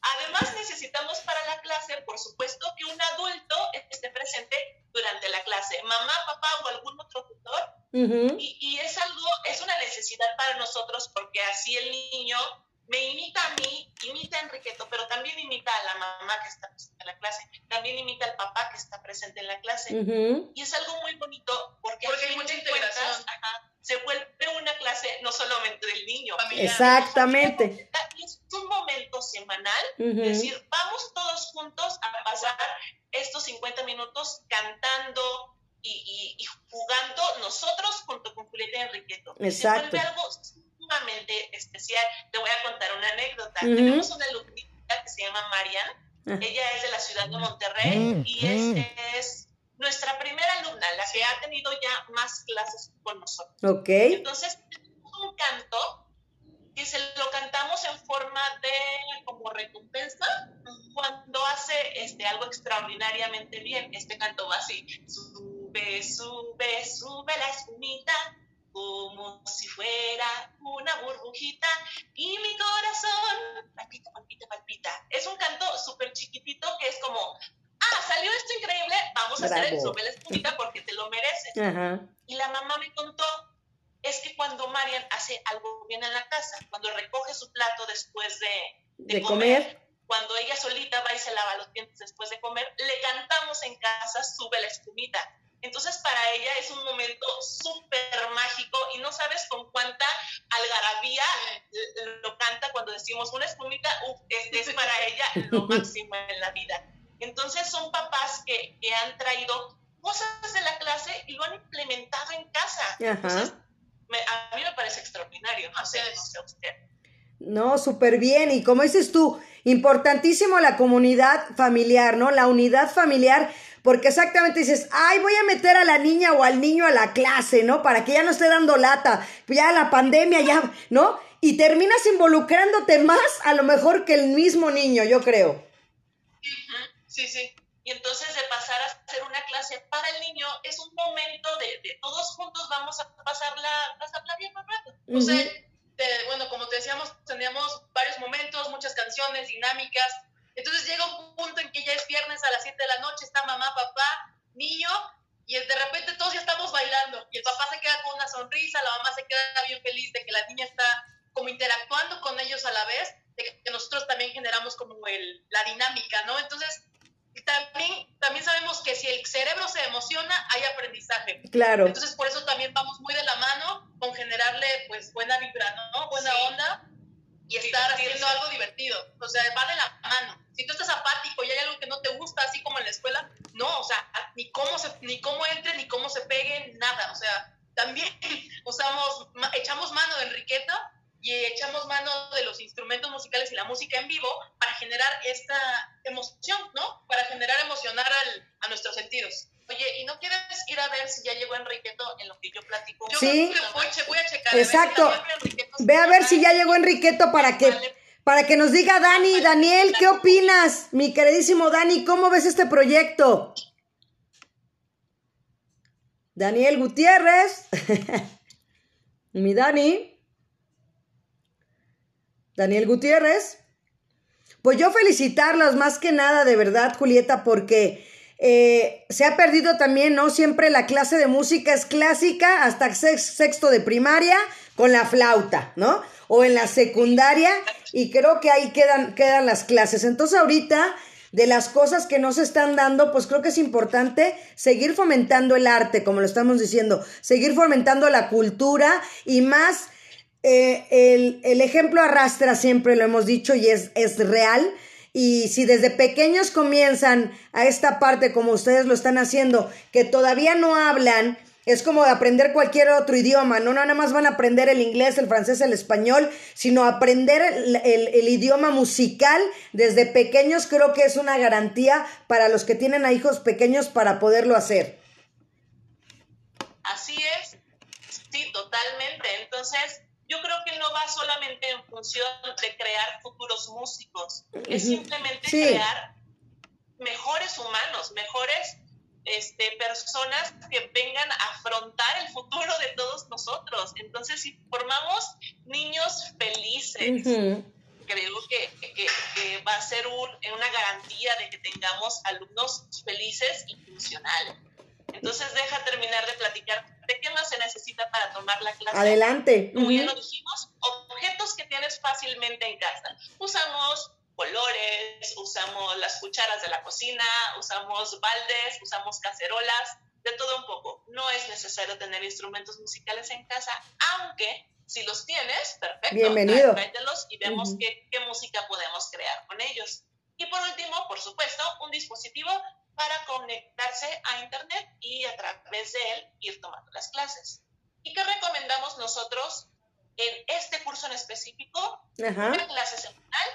además necesitamos para la clase, por supuesto, que un adulto esté presente durante la clase, mamá, papá o algún otro tutor. Uh -huh. y, y es algo, es una necesidad para nosotros porque así el niño me imita a mí, imita a Enriqueto, pero también imita a la mamá que está presente en la clase, también imita al papá que está presente en la clase. Uh -huh. Y es algo muy bonito porque, porque hay mucha solamente del niño. Exactamente. Es un momento semanal, es decir, vamos todos juntos a pasar estos 50 minutos cantando, y, y, jugando nosotros junto con Julieta y Enriqueto. Exacto. Se vuelve algo sumamente especial. Te voy a contar una anécdota. Tenemos una alumnita que se llama Marian. Ah. Ella es de la ciudad de Monterrey mm, y mm. es, nuestra primera alumna, la que ha tenido ya más clases con nosotros. Ok. Entonces, de, comer, cuando ella solita va y se lava los dientes después de comer, le cantamos en casa, sube la espumita entonces para ella es un momento súper mágico y no sabes con cuánta algarabía lo canta cuando decimos una espumita, este es para ella lo máximo en la vida. Entonces son papás que, han traído cosas de la clase y lo han implementado en casa. Entonces, súper bien. Y como dices tú, importantísimo la comunidad familiar, ¿no? La unidad familiar porque exactamente dices, ay, voy a meter a la niña o al niño a la clase, ¿no? Para que ya no esté dando lata, ya la pandemia, ya, ¿no? Y terminas involucrándote más a lo mejor que el mismo niño, yo creo. Sí, sí. Y entonces de pasar a hacer una clase para el niño es un momento de, todos juntos vamos a pasarla, pasarla bien más rato. O sea, bueno, como te decíamos, teníamos varios momentos, muchas canciones, dinámicas, entonces llega un punto en que ya es viernes a las 7 de la noche, está mamá, papá, niño, y de repente todos ya estamos bailando. Y el papá se queda con una sonrisa, la mamá se queda bien feliz de que la niña está como interactuando con ellos a la vez, de que nosotros también generamos como el, la dinámica, ¿no? Entonces, también, también sabemos que si el cerebro se emociona, hay aprendizaje. Claro. Entonces, por eso también vamos muy de la mano con generarle, pues, buena vibra, ¿no? Buena onda y estar haciendo algo divertido. O sea, va de la mano. Si tú estás apático y hay algo que no te gusta, así como en la escuela, no, o sea, ni cómo, se, ni cómo entre, ni cómo se pegue, nada. O sea, también usamos, echamos mano de Enriqueta y echamos mano de los instrumentos musicales y la música en vivo para generar esta emoción, ¿no? Para generar emocionar al, a nuestros sentidos. Oye, ¿y no quieres ir a ver si ya llegó Enriqueto en lo que yo platico? Yo sí. Voy, voy, a checar. Exacto. Ve a ver si ya llegó Enriqueto para que, para que nos diga Dani, Daniel, ¿qué opinas? Mi queridísimo Dani, ¿cómo ves este proyecto? Daniel Gutiérrez. Mi Dani. Daniel Gutiérrez. Pues yo felicitarlos más que nada, de verdad, Julieta, porque eh, se ha perdido también, ¿no? Siempre la clase de música es clásica hasta sexto de primaria con la flauta, ¿no? O en la secundaria y creo que ahí quedan, quedan las clases. Entonces ahorita de las cosas que no se están dando, pues creo que es importante seguir fomentando el arte, como lo estamos diciendo, seguir fomentando la cultura y más eh, el, el, ejemplo arrastra, siempre lo hemos dicho y es, es real. Y si desde pequeños comienzan a esta parte como ustedes lo están haciendo, que todavía no hablan, es como aprender cualquier otro idioma, no nada más van a aprender el inglés, el francés, el español, sino aprender el, idioma musical desde pequeños creo que es una garantía para los que tienen a hijos pequeños para poderlo hacer. Así es, sí, totalmente. Entonces, yo creo que no va solamente en función de crear futuros músicos, es simplemente crear mejores humanos, mejores este, personas que vengan a afrontar el futuro de todos nosotros. Entonces, si formamos niños felices, creo que, va a ser una garantía de que tengamos alumnos felices y funcionales. Entonces deja terminar de platicar de qué más se necesita para tomar la clase. Adelante. Como ya lo dijimos, objetos que tienes fácilmente en casa. Usamos colores, usamos las cucharas de la cocina, usamos baldes, usamos cacerolas, de todo un poco. No es necesario tener instrumentos musicales en casa, aunque si los tienes, perfecto. Bienvenido. Tráetelos y vemos qué, qué música podemos crear con ellos. Y por último, por supuesto, un dispositivo para conectarse a Internet y a través de él ir tomando las clases. ¿Y qué recomendamos nosotros en este curso en específico? Una clase semanal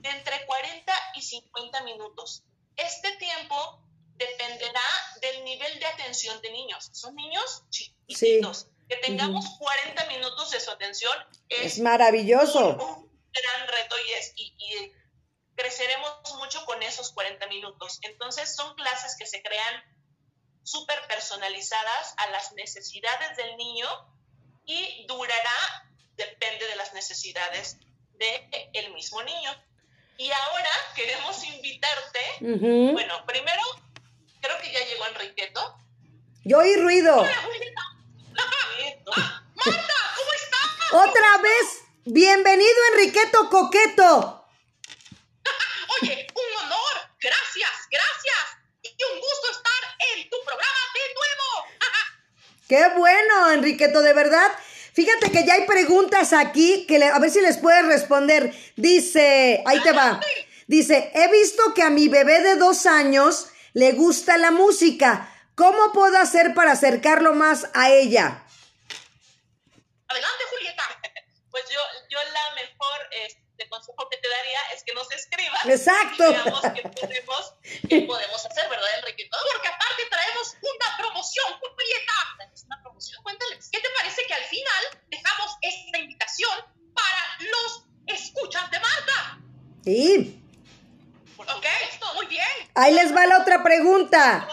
de entre 40 y 50 minutos. Este tiempo dependerá del nivel de atención de niños. Son niños chiquitos. Que tengamos 40 minutos de su atención es, maravilloso. Un, gran reto y, es, y creceremos mucho con esos 40 minutos. Entonces son clases que se crean súper personalizadas a las necesidades del niño y durará, depende de las necesidades del el mismo niño. Y ahora queremos invitarte, bueno, primero, creo que ya llegó Enriqueto. Yo oí ruido. Marta, ¿cómo estás? Otra vez, bienvenido Enriqueto Coqueto. Oye, un honor, gracias, gracias. Y un gusto estar en tu programa de nuevo. Qué bueno, Enriqueto, de verdad. Fíjate que ya hay preguntas aquí que a ver si les puedes responder. Dice, ahí te va. Dice, he visto que a mi bebé de dos años le gusta la música. ¿Cómo puedo hacer para acercarlo más a ella? Adelante, Julieta. Pues yo, yo la mejor... Este, de consejo que te daría es que nos escribas. Exacto. Y veamos qué podemos, qué podemos hacer, ¿verdad, Enrique? Porque aparte traemos una promoción, Julieta. Es una promoción. Cuéntales, ¿qué te parece que al final dejamos esta invitación para los escuchas de Marta? Sí. Ok, muy bien. Ahí les va la otra pregunta.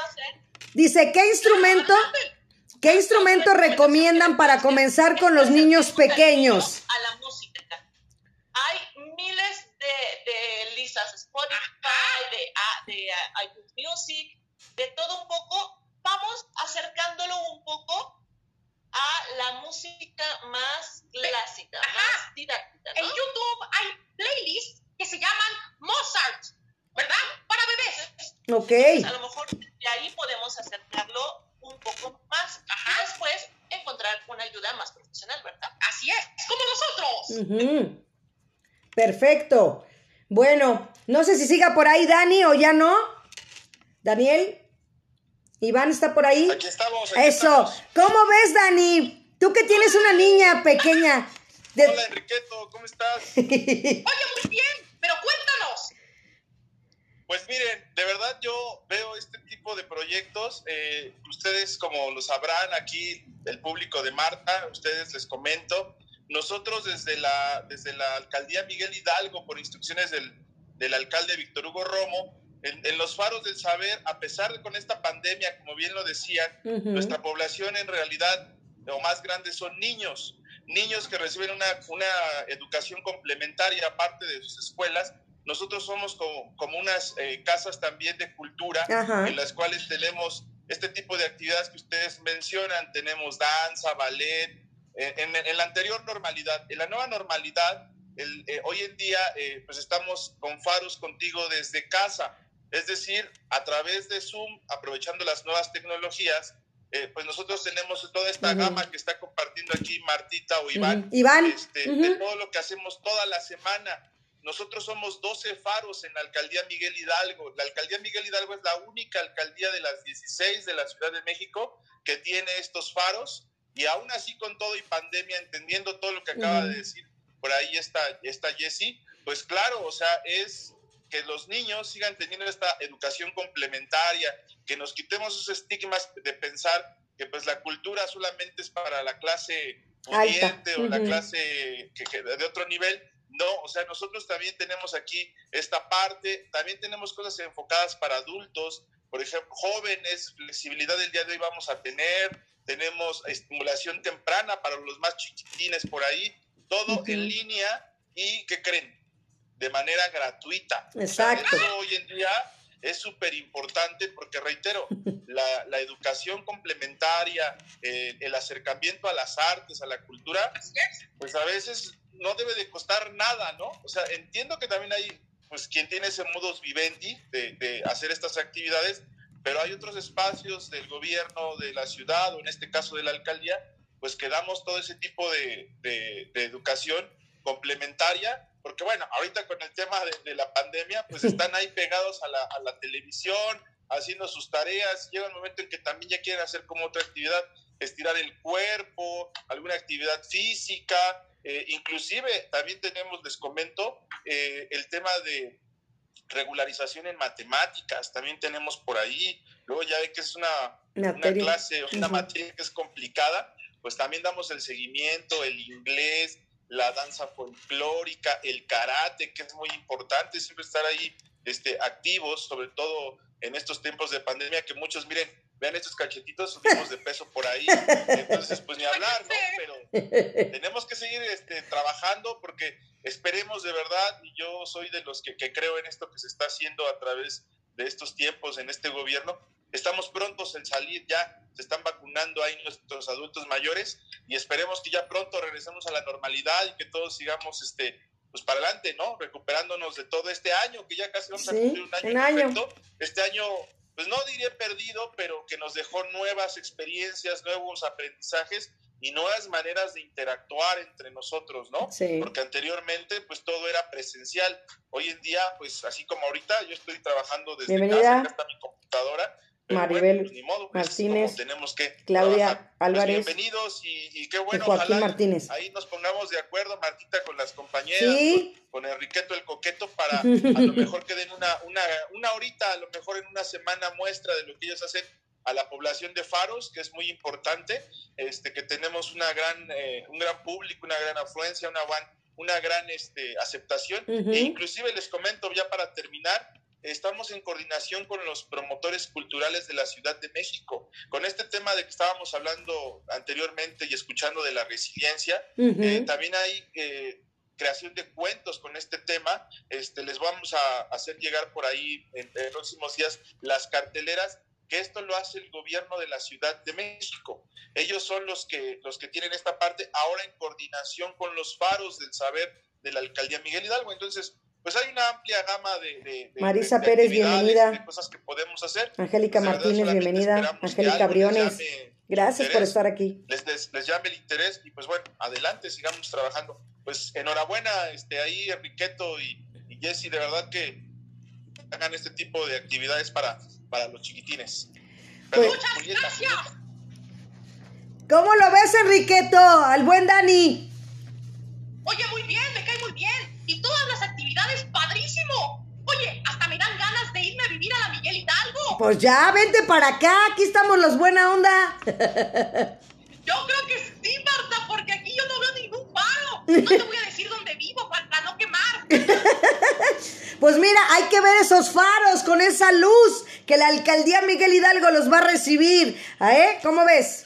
Dice, ¿qué instrumento, qué instrumento recomiendan para comenzar con los niños pequeños? A la música hay miles de, de listas, Spotify, de, ah, de uh, iTunes Music, de todo un poco. Vamos acercándolo un poco a la música más clásica, más didáctica. En YouTube hay playlists que se llaman Mozart, ¿verdad? Para bebés. Ok. a lo mejor de ahí podemos acercarlo un poco más y después encontrar una ayuda más profesional, ¿verdad? Así es, como nosotros. Perfecto. Bueno, no sé si siga por ahí Dani o ya no. Daniel. Iván está por ahí. Aquí estamos. Eso. ¿Cómo ves, Dani? Tú que tienes una niña pequeña. Hola, Enriqueto, ¿cómo estás? Oye, muy bien, pero cuéntanos. Pues miren, de verdad yo veo este tipo de proyectos. Eh, ustedes, como lo sabrán, aquí el público de Marta, ustedes les comento, nosotros desde la, desde la alcaldía Miguel Hidalgo, por instrucciones del, del alcalde Víctor Hugo Romo, en, los faros del saber, a pesar de con esta pandemia, como bien lo decían, nuestra población en realidad, lo más grande son niños, niños que reciben una, una educación complementaria aparte de sus escuelas. Nosotros somos como, como unas eh, casas también de cultura en las cuales tenemos este tipo de actividades que ustedes mencionan. Tenemos danza, ballet, en, la anterior normalidad. En la nueva normalidad, eh, hoy en día, eh, pues estamos con Faros contigo desde casa, es decir, a través de Zoom, aprovechando las nuevas tecnologías, eh, pues nosotros tenemos toda esta gama que está compartiendo aquí Martita o Iván, Iván. Este, de todo lo que hacemos toda la semana. Nosotros somos 12 faros en la alcaldía Miguel Hidalgo. La alcaldía Miguel Hidalgo es la única alcaldía de las 16 de la Ciudad de México que tiene estos faros y aún así, con todo y pandemia, entendiendo todo lo que acaba de decir por ahí está, está Jessie, pues claro, o sea, es que los niños sigan teniendo esta educación complementaria, que nos quitemos esos estigmas de pensar que pues la cultura solamente es para la clase pudiente o la clase que, de otro nivel. No, o sea, nosotros también tenemos aquí esta parte, también tenemos cosas enfocadas para adultos, por ejemplo, jóvenes, flexibilidad del día de hoy vamos a tener, tenemos estimulación temprana para los más chiquitines por ahí, todo en línea y, ¿qué creen? De manera gratuita. Exacto. hoy en día es súper importante porque, reitero, la, la educación complementaria, eh, el acercamiento a las artes, a la cultura, pues a veces no debe de costar nada, ¿no? O sea, entiendo que también hay, pues, quien tiene ese modus vivendi de, de hacer estas actividades, pero hay otros espacios del gobierno de la ciudad o en este caso de la alcaldía, pues que damos todo ese tipo de, de, de educación complementaria, porque bueno, ahorita con el tema de, de la pandemia, pues están ahí pegados a la, a la, televisión, haciendo sus tareas, llega un momento en que también ya quieren hacer como otra actividad, estirar el cuerpo, alguna actividad física, eh, inclusive también tenemos, les comento, eh, el tema de regularización en matemáticas, también tenemos por ahí, luego ya ve que es una, una clase, una uh -huh. materia que es complicada, pues también damos el seguimiento, el inglés, la danza folclórica, el karate, que es muy importante, siempre estar ahí este, activos, sobre todo en estos tiempos de pandemia, que muchos, miren, vean estos cachetitos, subimos de peso por ahí, entonces pues ni hablar, ¿no? Pero tenemos que seguir este, trabajando porque esperemos de verdad, y yo soy de los que, que creo en esto que se está haciendo a través de estos tiempos en este gobierno, estamos prontos en salir ya, se están vacunando ahí nuestros adultos mayores y esperemos que ya pronto regresemos a la normalidad y que todos sigamos este pues para adelante, ¿no? Recuperándonos de todo este año, que ya casi vamos sí, a cumplir un año. Un año. Este año, pues no diré perdido, pero que nos dejó nuevas experiencias, nuevos aprendizajes y nuevas maneras de interactuar entre nosotros, ¿no? Sí. Porque anteriormente, pues todo era presencial. Hoy en día, pues así como ahorita, yo estoy trabajando desde Bienvenida. casa, acá está mi computadora, pero Maribel bueno, pues, modo, pues, Martínez, como tenemos que Claudia trabajar. Pues, Álvarez bienvenidos y, y qué y bueno, Joaquín ojalá Martínez. ahí nos pongamos de acuerdo, Martita, con las compañeras, Sí. con, con Enriqueto el Coqueto, para a lo mejor que den una, una, una horita, a lo mejor en una semana muestra de lo que ellos hacen a la población de Faros, que es muy importante, este, que tenemos una gran, eh, un gran público, una gran afluencia, una, una gran este, aceptación. Uh -huh. e inclusive les comento ya para terminar, estamos en coordinación con los promotores culturales de la Ciudad de México. Con este tema de que estábamos hablando anteriormente y escuchando de la resiliencia, uh -huh. eh, también hay eh, creación de cuentos con este tema. Este, les vamos a hacer llegar por ahí en, en próximos días las carteleras que esto lo hace el gobierno de la Ciudad de México. Ellos son los que, los que tienen esta parte ahora en coordinación con los faros del saber de la alcaldía Miguel Hidalgo. Entonces, pues hay una amplia gama de, de, de Marisa de, Pérez, bienvenida. De cosas que podemos hacer. Angélica Martínez, bienvenida. Angélica Briones, gracias por estar aquí. Les, les, les, llame el interés y pues bueno, adelante, sigamos trabajando. Pues enhorabuena este, ahí, Enriqueto y, y Jessy, de verdad que hagan este tipo de actividades para, para los chiquitines. Pues, Muchas Julieta, gracias. Julieta. ¿Cómo lo ves, Enriqueto? Al buen Dani. Oye, muy bien, me cae muy bien. Y todas las actividades, padrísimo. Oye, hasta me dan ganas de irme a vivir a la Miguel Hidalgo. Pues ya, vente para acá, aquí estamos los buena onda. Yo creo que sí, Marta, porque aquí yo no veo ningún faro. No te voy a decir dónde vivo para no quemar. Pues mira, hay que ver esos faros con esa luz que la alcaldía Miguel Hidalgo los va a recibir. ¿Eh? ¿Cómo ves?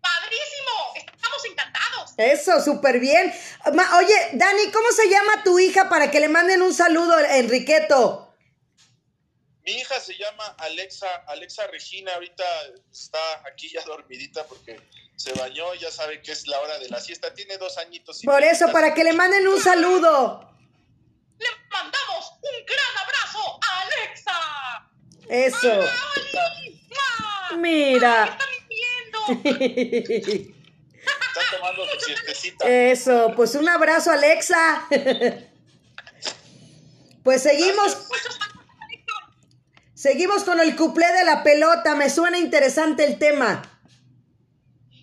Padrísimo, estamos encantados. Eso, súper bien. Oye, Dani, ¿cómo se llama tu hija para que le manden un saludo a Enriqueto? Mi hija se llama Alexa, Alexa Regina, ahorita está aquí ya dormidita porque se bañó, ya sabe que es la hora de la siesta, tiene dos añitos. Por eso, para que le manden un saludo. Le mandamos un gran abrazo a Alexa. Eso. ¡Ay, Mira. ¿Qué está Está tomando su siestecita. Eso, pues un abrazo, Alexa. Pues seguimos. Seguimos con el cuplé de la pelota. Me suena interesante el tema.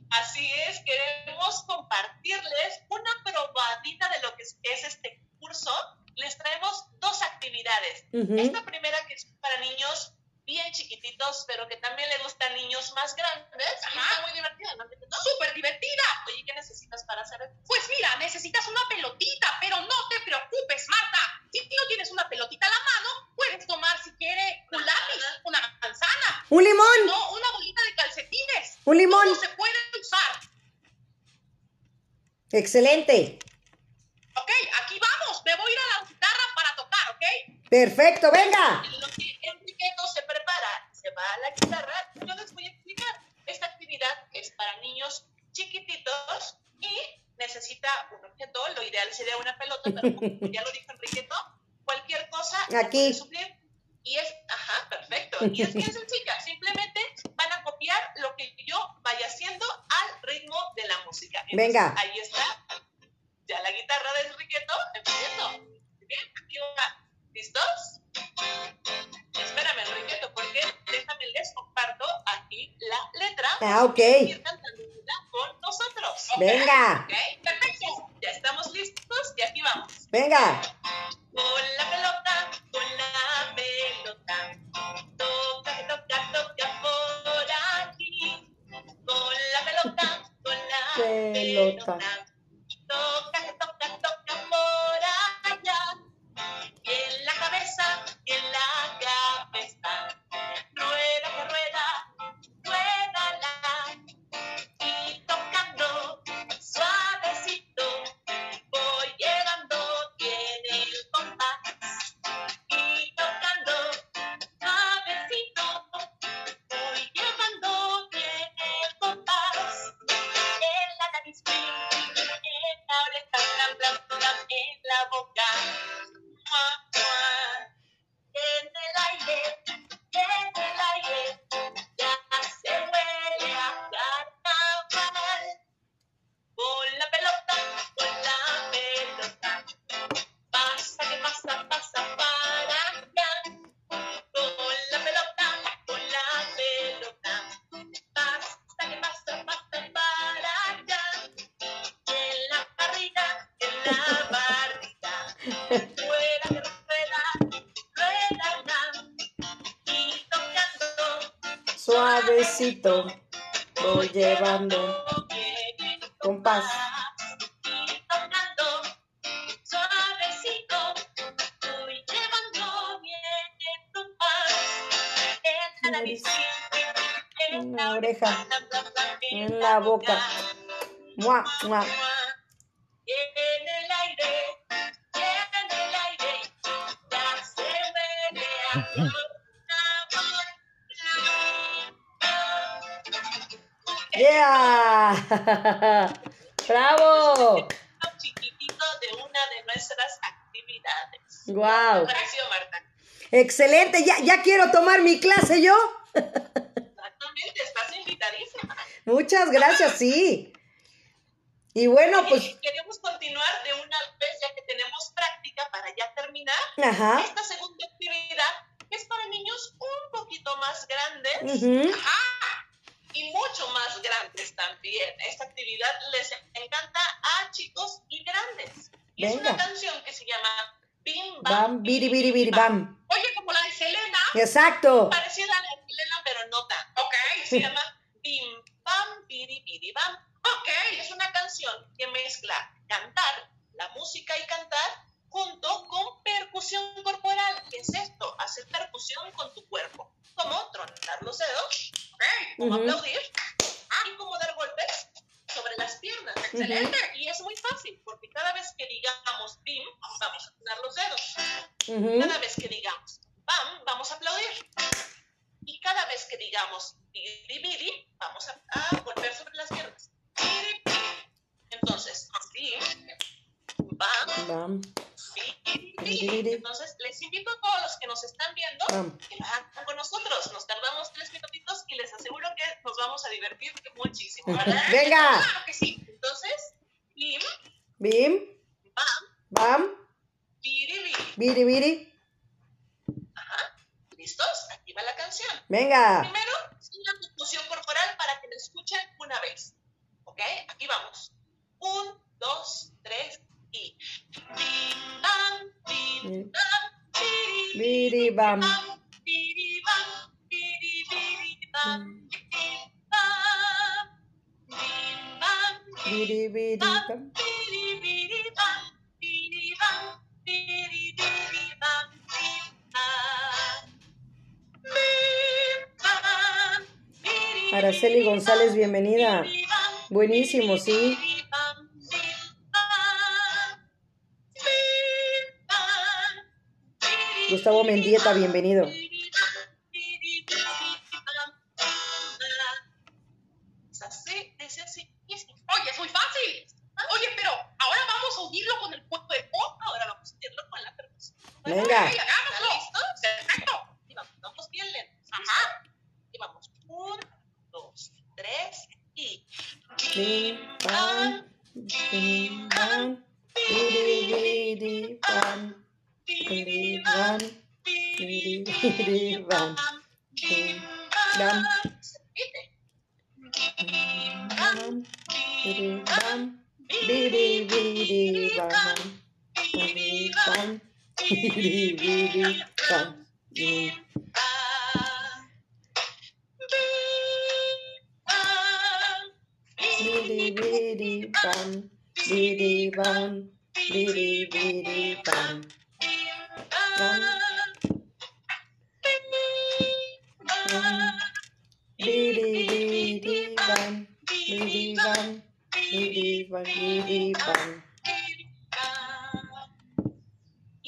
Así es, queremos compartirles una probadita de lo que es este curso. Les traemos dos actividades. Uh -huh. Esta primera que es para niños bien chiquititos, pero que también le gustan niños más grandes. Ajá. Está muy divertida, ¿no? Súper divertida. Oye, ¿qué necesitas para hacer? Pues mira, necesitas una pelotita, pero no te preocupes, Marta. Si no tienes una pelotita a la mano, puedes tomar, si quieres, un lápiz, una manzana. Un limón. No, una bolita de calcetines. Un limón. Todo se puede usar. Excelente. Ok, aquí vamos. Me voy a ir a la guitarra para tocar, ¿ok? Perfecto, venga no se prepara? Se va a la guitarra. Yo les voy a explicar. Esta actividad es para niños chiquititos y necesita un objeto. Lo ideal sería una pelota, pero como ya lo dijo Enriqueto, cualquier cosa Aquí. Puede suplir. Y es, ajá, perfecto. Y es bien sencilla. Simplemente van a copiar lo que yo vaya haciendo al ritmo de la música. Entonces, Venga. Ahí Ah, ok. Con nosotros. Venga, ¿Ok? Perfecto. Ya estamos listos y aquí vamos. venga. En la nariz, En la oreja, en la boca. Mua, mua. Y en el aire, y en el aire, ya se huele a carnaval. Yeah. Bravo. Un chiquitito de una de nuestras actividades. Wow. Excelente. Ya, ya quiero tomar mi clase yo. Exactamente, estás invitadísima. Muchas gracias, sí. Y bueno, pues, queremos continuar de una vez, ya que tenemos práctica para ya terminar. ajá. Esta segunda actividad es para niños un poquito más grandes y mucho más grandes también. Esta actividad les encanta a chicos y grandes. Y es una canción que se llama Bim Bam. Bam, biri, biri, biri, bam como la de Selena, Exacto. parecida a la de Selena, pero no tan. Ok, se llama nos vamos a divertir muchísimo, ¿verdad? Venga. Claro que sí. Entonces, bim, Bim, bam, bam, biri, biri. biri, biri. ¿Listos? Aquí va la canción. Venga. Primero, una percusión corporal para que lo escuchen una vez. ¿Ok? Aquí vamos. Un, dos, tres y. Bim, bam, bim, bam, biri, González, bienvenida. Buenísimo, sí. Gustavo Mendieta, bienvenido. Y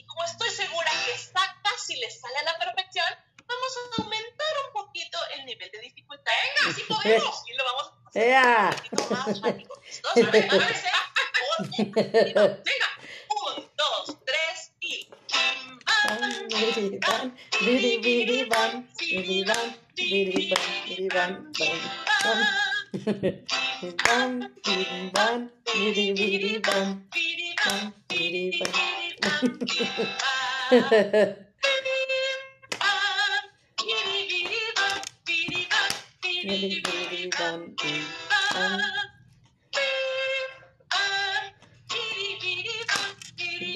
como estoy segura que está casi le sale a la perfección, vamos a aumentar un poquito el nivel de dificultad. Venga, sí podemos. Y lo vamos a hacer un poquito más rápido. ¿Listos? A ver, a ver, y vamos. Venga, Bam, bidi, bam, bidi, bidi, bam, bidi, bam, bidi, bam, bidi, bam, bam, bam. Bam, bidi, bam, bidi, bidi, bam, bam, bidi, bam. Bidi, bidi, bam, bidi, bam, bidi,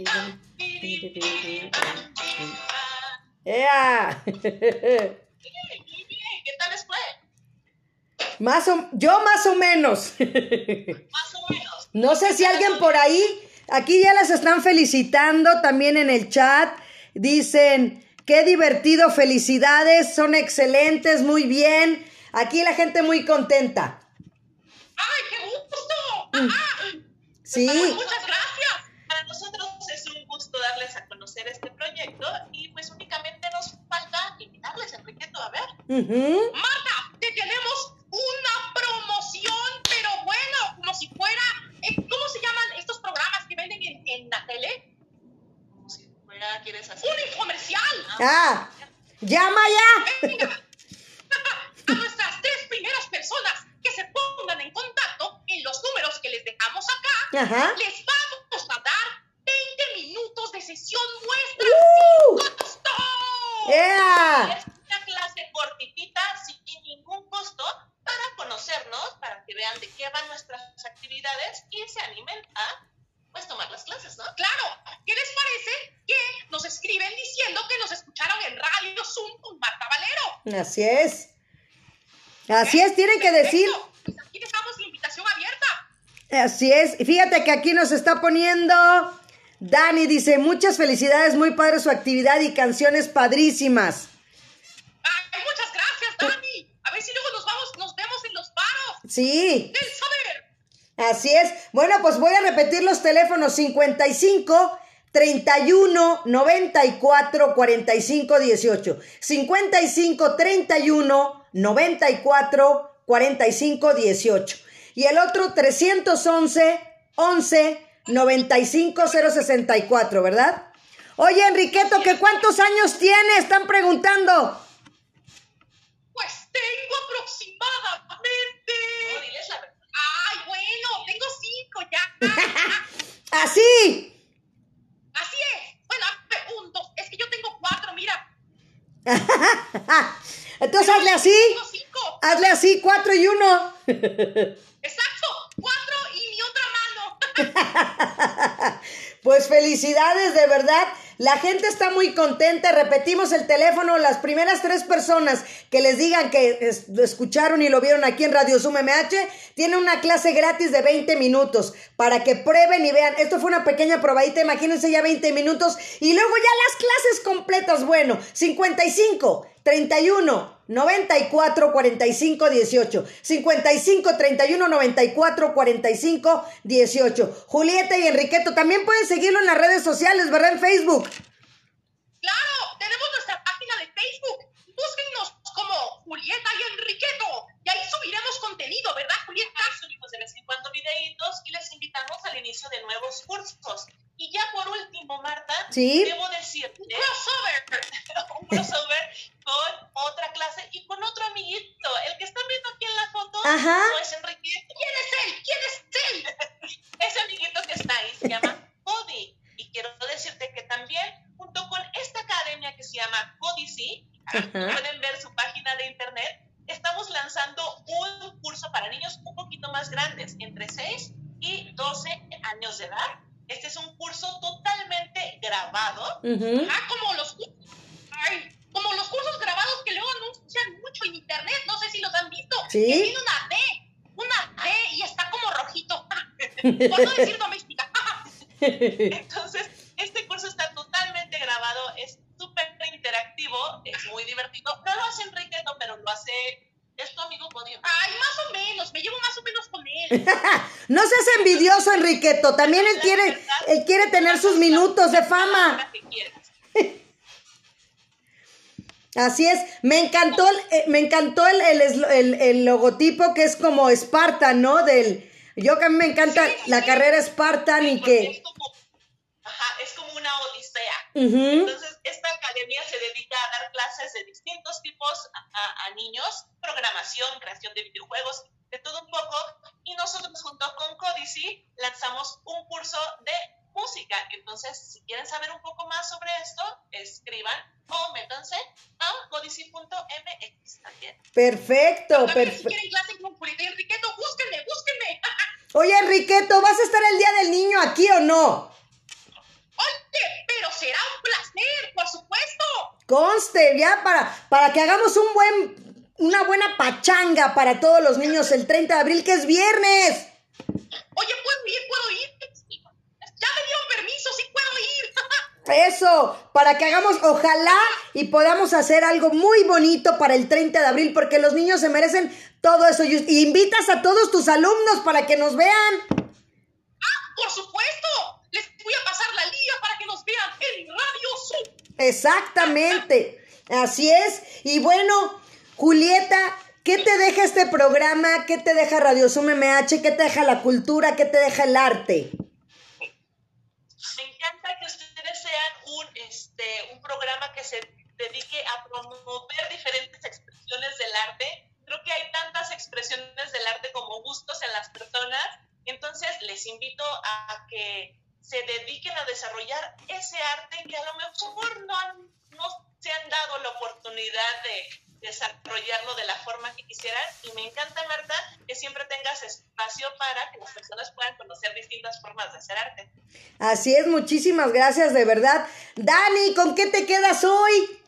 bam, bidi, bidi, bam, bidi. ¡Ea! ¿qué tal les fue? Más o, yo más o menos. Más o menos. No sé si alguien por ahí, aquí ya las están felicitando también en el chat. Dicen, qué divertido, felicidades, son excelentes, muy bien. Aquí la gente muy contenta. ¡Ay, qué gusto! Sí, Muchas gracias. Para nosotros gusto darles a conocer este proyecto y pues únicamente nos falta invitarles, Enriqueto, a ver. ujú, Marta, te tenemos una promoción, pero bueno, como si fuera, eh, ¿cómo se llaman estos programas que venden en, en la tele? Como si fuera, ¿quieres hacer? Un infomercial. ah, llama ya. Venga. A nuestras tres primeras personas que se pongan en contacto en los números que les dejamos acá, Ajá. les vamos a dar 20 minutos de sesión muestra ¡Uh! sin costo. ¡Ea! Es una clase cortitita, sin ningún costo, para conocernos, para que vean de qué van nuestras actividades y se animen a pues tomar las clases, ¿no? Claro, ¿qué les parece que nos escriben diciendo que nos escucharon en Radio Zoom con Marta Valero? Así es. Así es, tienen que decir. Pues aquí dejamos la invitación abierta. Así es. Y Fíjate que aquí nos está poniendo. Dani dice, muchas felicidades, muy padre su actividad y canciones padrísimas. Ay, muchas gracias, Dani. A ver si luego nos vamos, nos vemos en los paros Sí, del saber. así es. Bueno, pues voy a repetir los teléfonos 55 31 94 45 18. 55 31 94 45 18. Y el otro 311 11 95 064, ¿verdad? Oye, Enriqueto, ¿que cuántos años tiene? Están preguntando. Pues tengo aproximadamente. No, diles la verdad. Ay, bueno, tengo cinco ya. Así. Así es. Bueno, a ver, un, dos. Es que yo tengo cuatro, mira. Entonces hazle así. Cinco. Hazle así, cuatro y uno. Exacto. Cuatro y mi otra mano. Pues felicidades, de verdad. La gente está muy contenta. Repetimos el teléfono. Las primeras tres personas que les digan que es- escucharon y lo vieron aquí en Radio Zoom MH tienen una clase gratis de 20 minutos para que prueben y vean. Esto fue una pequeña probadita. Imagínense ya 20 minutos y luego ya las clases completas. Bueno, 55, 31, 94, 45, 18. 55, 31, 94, 45, 18. Julieta y Enriqueto también pueden seguirlo en las redes sociales, ¿verdad? En Facebook. Claro, tenemos nuestra página de Facebook. Búsquennos como Julieta y Enriqueto. Y ahí subiremos contenido, ¿verdad, Julieta? Subimos de vez en cuando videitos y les invitamos al inicio de nuevos cursos. Y ya por último, Marta, ¿Sí? debo decirte un crossover, un crossover con otra clase y con otro amiguito. El que están viendo aquí en la foto Ajá. no es Enriqueto. ¿Quién es él? ¿Quién es él? Ese amiguito que está ahí se llama Cody. Y quiero decirte que también junto con esta academia que se llama Codicy, pueden ver su página de internet, estamos lanzando un curso para niños un poquito más grandes, entre 6 y 12 años de edad. Este es un curso totalmente grabado. Ujú. Ah, como los ay, como los cursos grabados que luego anuncian mucho en internet, no sé si los han visto. Sí. Que tiene una D, una D y está como rojito. Por no decir doméstica. Entonces, este curso está grabado, es súper interactivo, es muy divertido. No lo hace Enriqueto, pero lo hace, es tu amigo Podio. Ay, más o menos, me llevo más o menos con él. No seas envidioso, Enriqueto. También él quiere, él quiere tener sus minutos de fama. Así es. Me encantó, el- eh, me encantó el, el, el- el logotipo que es como Spartan, ¿no? Del, yo que a mí me encanta Sí, la sí. carrera Spartan y Porque es que. como, ajá, es como una Entonces, esta academia se dedica a dar clases de distintos tipos a, a- a niños, programación, creación de videojuegos, de todo un poco. Y nosotros junto con Codicy lanzamos un curso de música. Entonces, si quieren saber un poco más sobre esto, escriban o métanse a codicy.mx también. Perfecto, También si perfecto. quieren clase con Julieta y Enriqueto, búsquenme, búsquenme. Oye, Enriqueto, ¿vas a estar el día del niño aquí o no? Pero será un placer, por supuesto. Conste, ya para, para que hagamos un buen, una buena pachanga para todos los niños el 30 de abril, que es viernes. Oye, ¿puedo ir? ¿Puedo ir? Ya me dieron permiso, sí puedo ir. Eso, para que hagamos, ojalá y podamos hacer algo muy bonito para el 30 de abril, porque los niños se merecen todo eso. Y invitas a todos tus alumnos para que nos vean. Por supuesto. Les voy a pasar la liga para que nos vean en Radio Zoom. Exactamente, así es. Y bueno, Julieta, ¿qué te deja este programa? ¿Qué te deja Radio Zoom MH? ¿Qué te deja la cultura? ¿Qué te deja el arte? Me encanta que ustedes sean un, este, un programa que se dedique a promover diferentes expresiones del arte. Creo que hay tantas expresiones del arte como gustos en las personas. Entonces, les invito a que se dediquen a desarrollar ese arte que a lo mejor no, han- no se han dado la oportunidad de desarrollarlo de la forma que quisieran. Y me encanta, Marta, que siempre tengas espacio para que las personas puedan conocer distintas formas de hacer arte. Así es, muchísimas gracias, de verdad. Dani, ¿con qué te quedas hoy?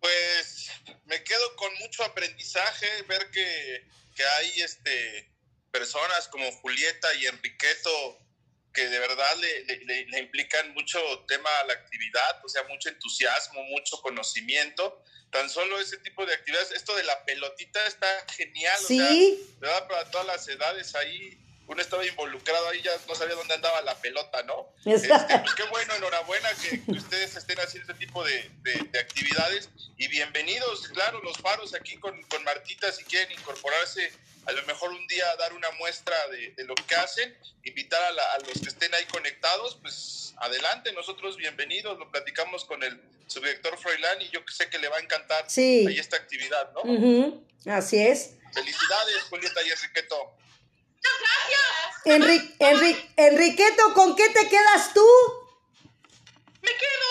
Pues me quedo con mucho aprendizaje, ver que, que hay este, personas como Julieta y Enriqueto que de verdad le, le- implican mucho tema a la actividad, o sea, mucho entusiasmo, mucho conocimiento. Tan solo ese tipo de actividades, esto de la pelotita está genial, o sea, Sí, ¿verdad? Para todas las edades ahí, uno estaba involucrado ahí, ya no sabía dónde andaba la pelota, ¿no? Este, pues qué bueno, enhorabuena que, que ustedes estén haciendo este tipo de, de- de actividades y bienvenidos, claro, los faros aquí con, con Martita, si quieren incorporarse, a lo mejor un día dar una muestra de, de lo que hacen, invitar a, la- a los que estén ahí conectados, pues adelante, nosotros bienvenidos, lo platicamos con el subdirector Froilán y yo sé que le va a encantar Sí. ahí esta actividad, ¿no? ujú, así es. Felicidades, Julieta y Enriqueto. Enri- Enri- Enriqueto, ¿con qué te quedas tú? Me quedo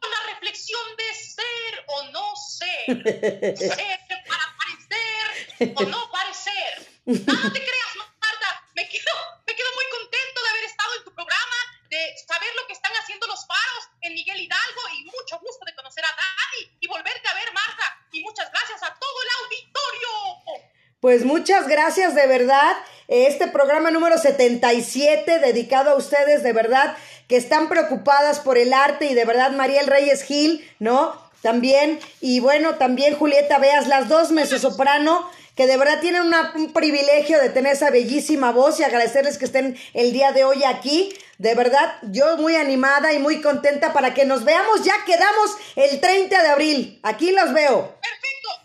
con la reflexión de ser o no ser. ser para parecer o no parecer. No te creas, Marta. Me quedo, me quedo muy contento de haber estado en tu programa, de saber lo que están haciendo los faros en Miguel Hidalgo y mucho gusto de conocer a Dani y volverte a ver, Marta. Y muchas gracias a todo el auditorio. Pues muchas gracias de verdad. Este programa número 77 dedicado a ustedes de verdad que están preocupadas por el arte y de verdad Mariel Reyes Gil, ¿no? También, y bueno, también Julieta Veas, las dos mezzosoprano, que de verdad tienen un privilegio de tener esa bellísima voz y agradecerles que estén el día de hoy aquí. De verdad, yo muy animada y muy contenta para que nos veamos. Ya quedamos el 30 de abril. Aquí los veo. Perfecto,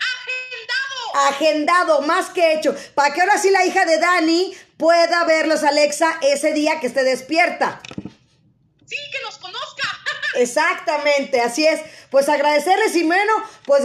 agendado. Más que hecho. Para que ahora sí la hija de Dani pueda verlos, Alexa, ese día que esté despierta. Sí, que nos conozca. Exactamente, así es. Pues agradecerles y bueno, pues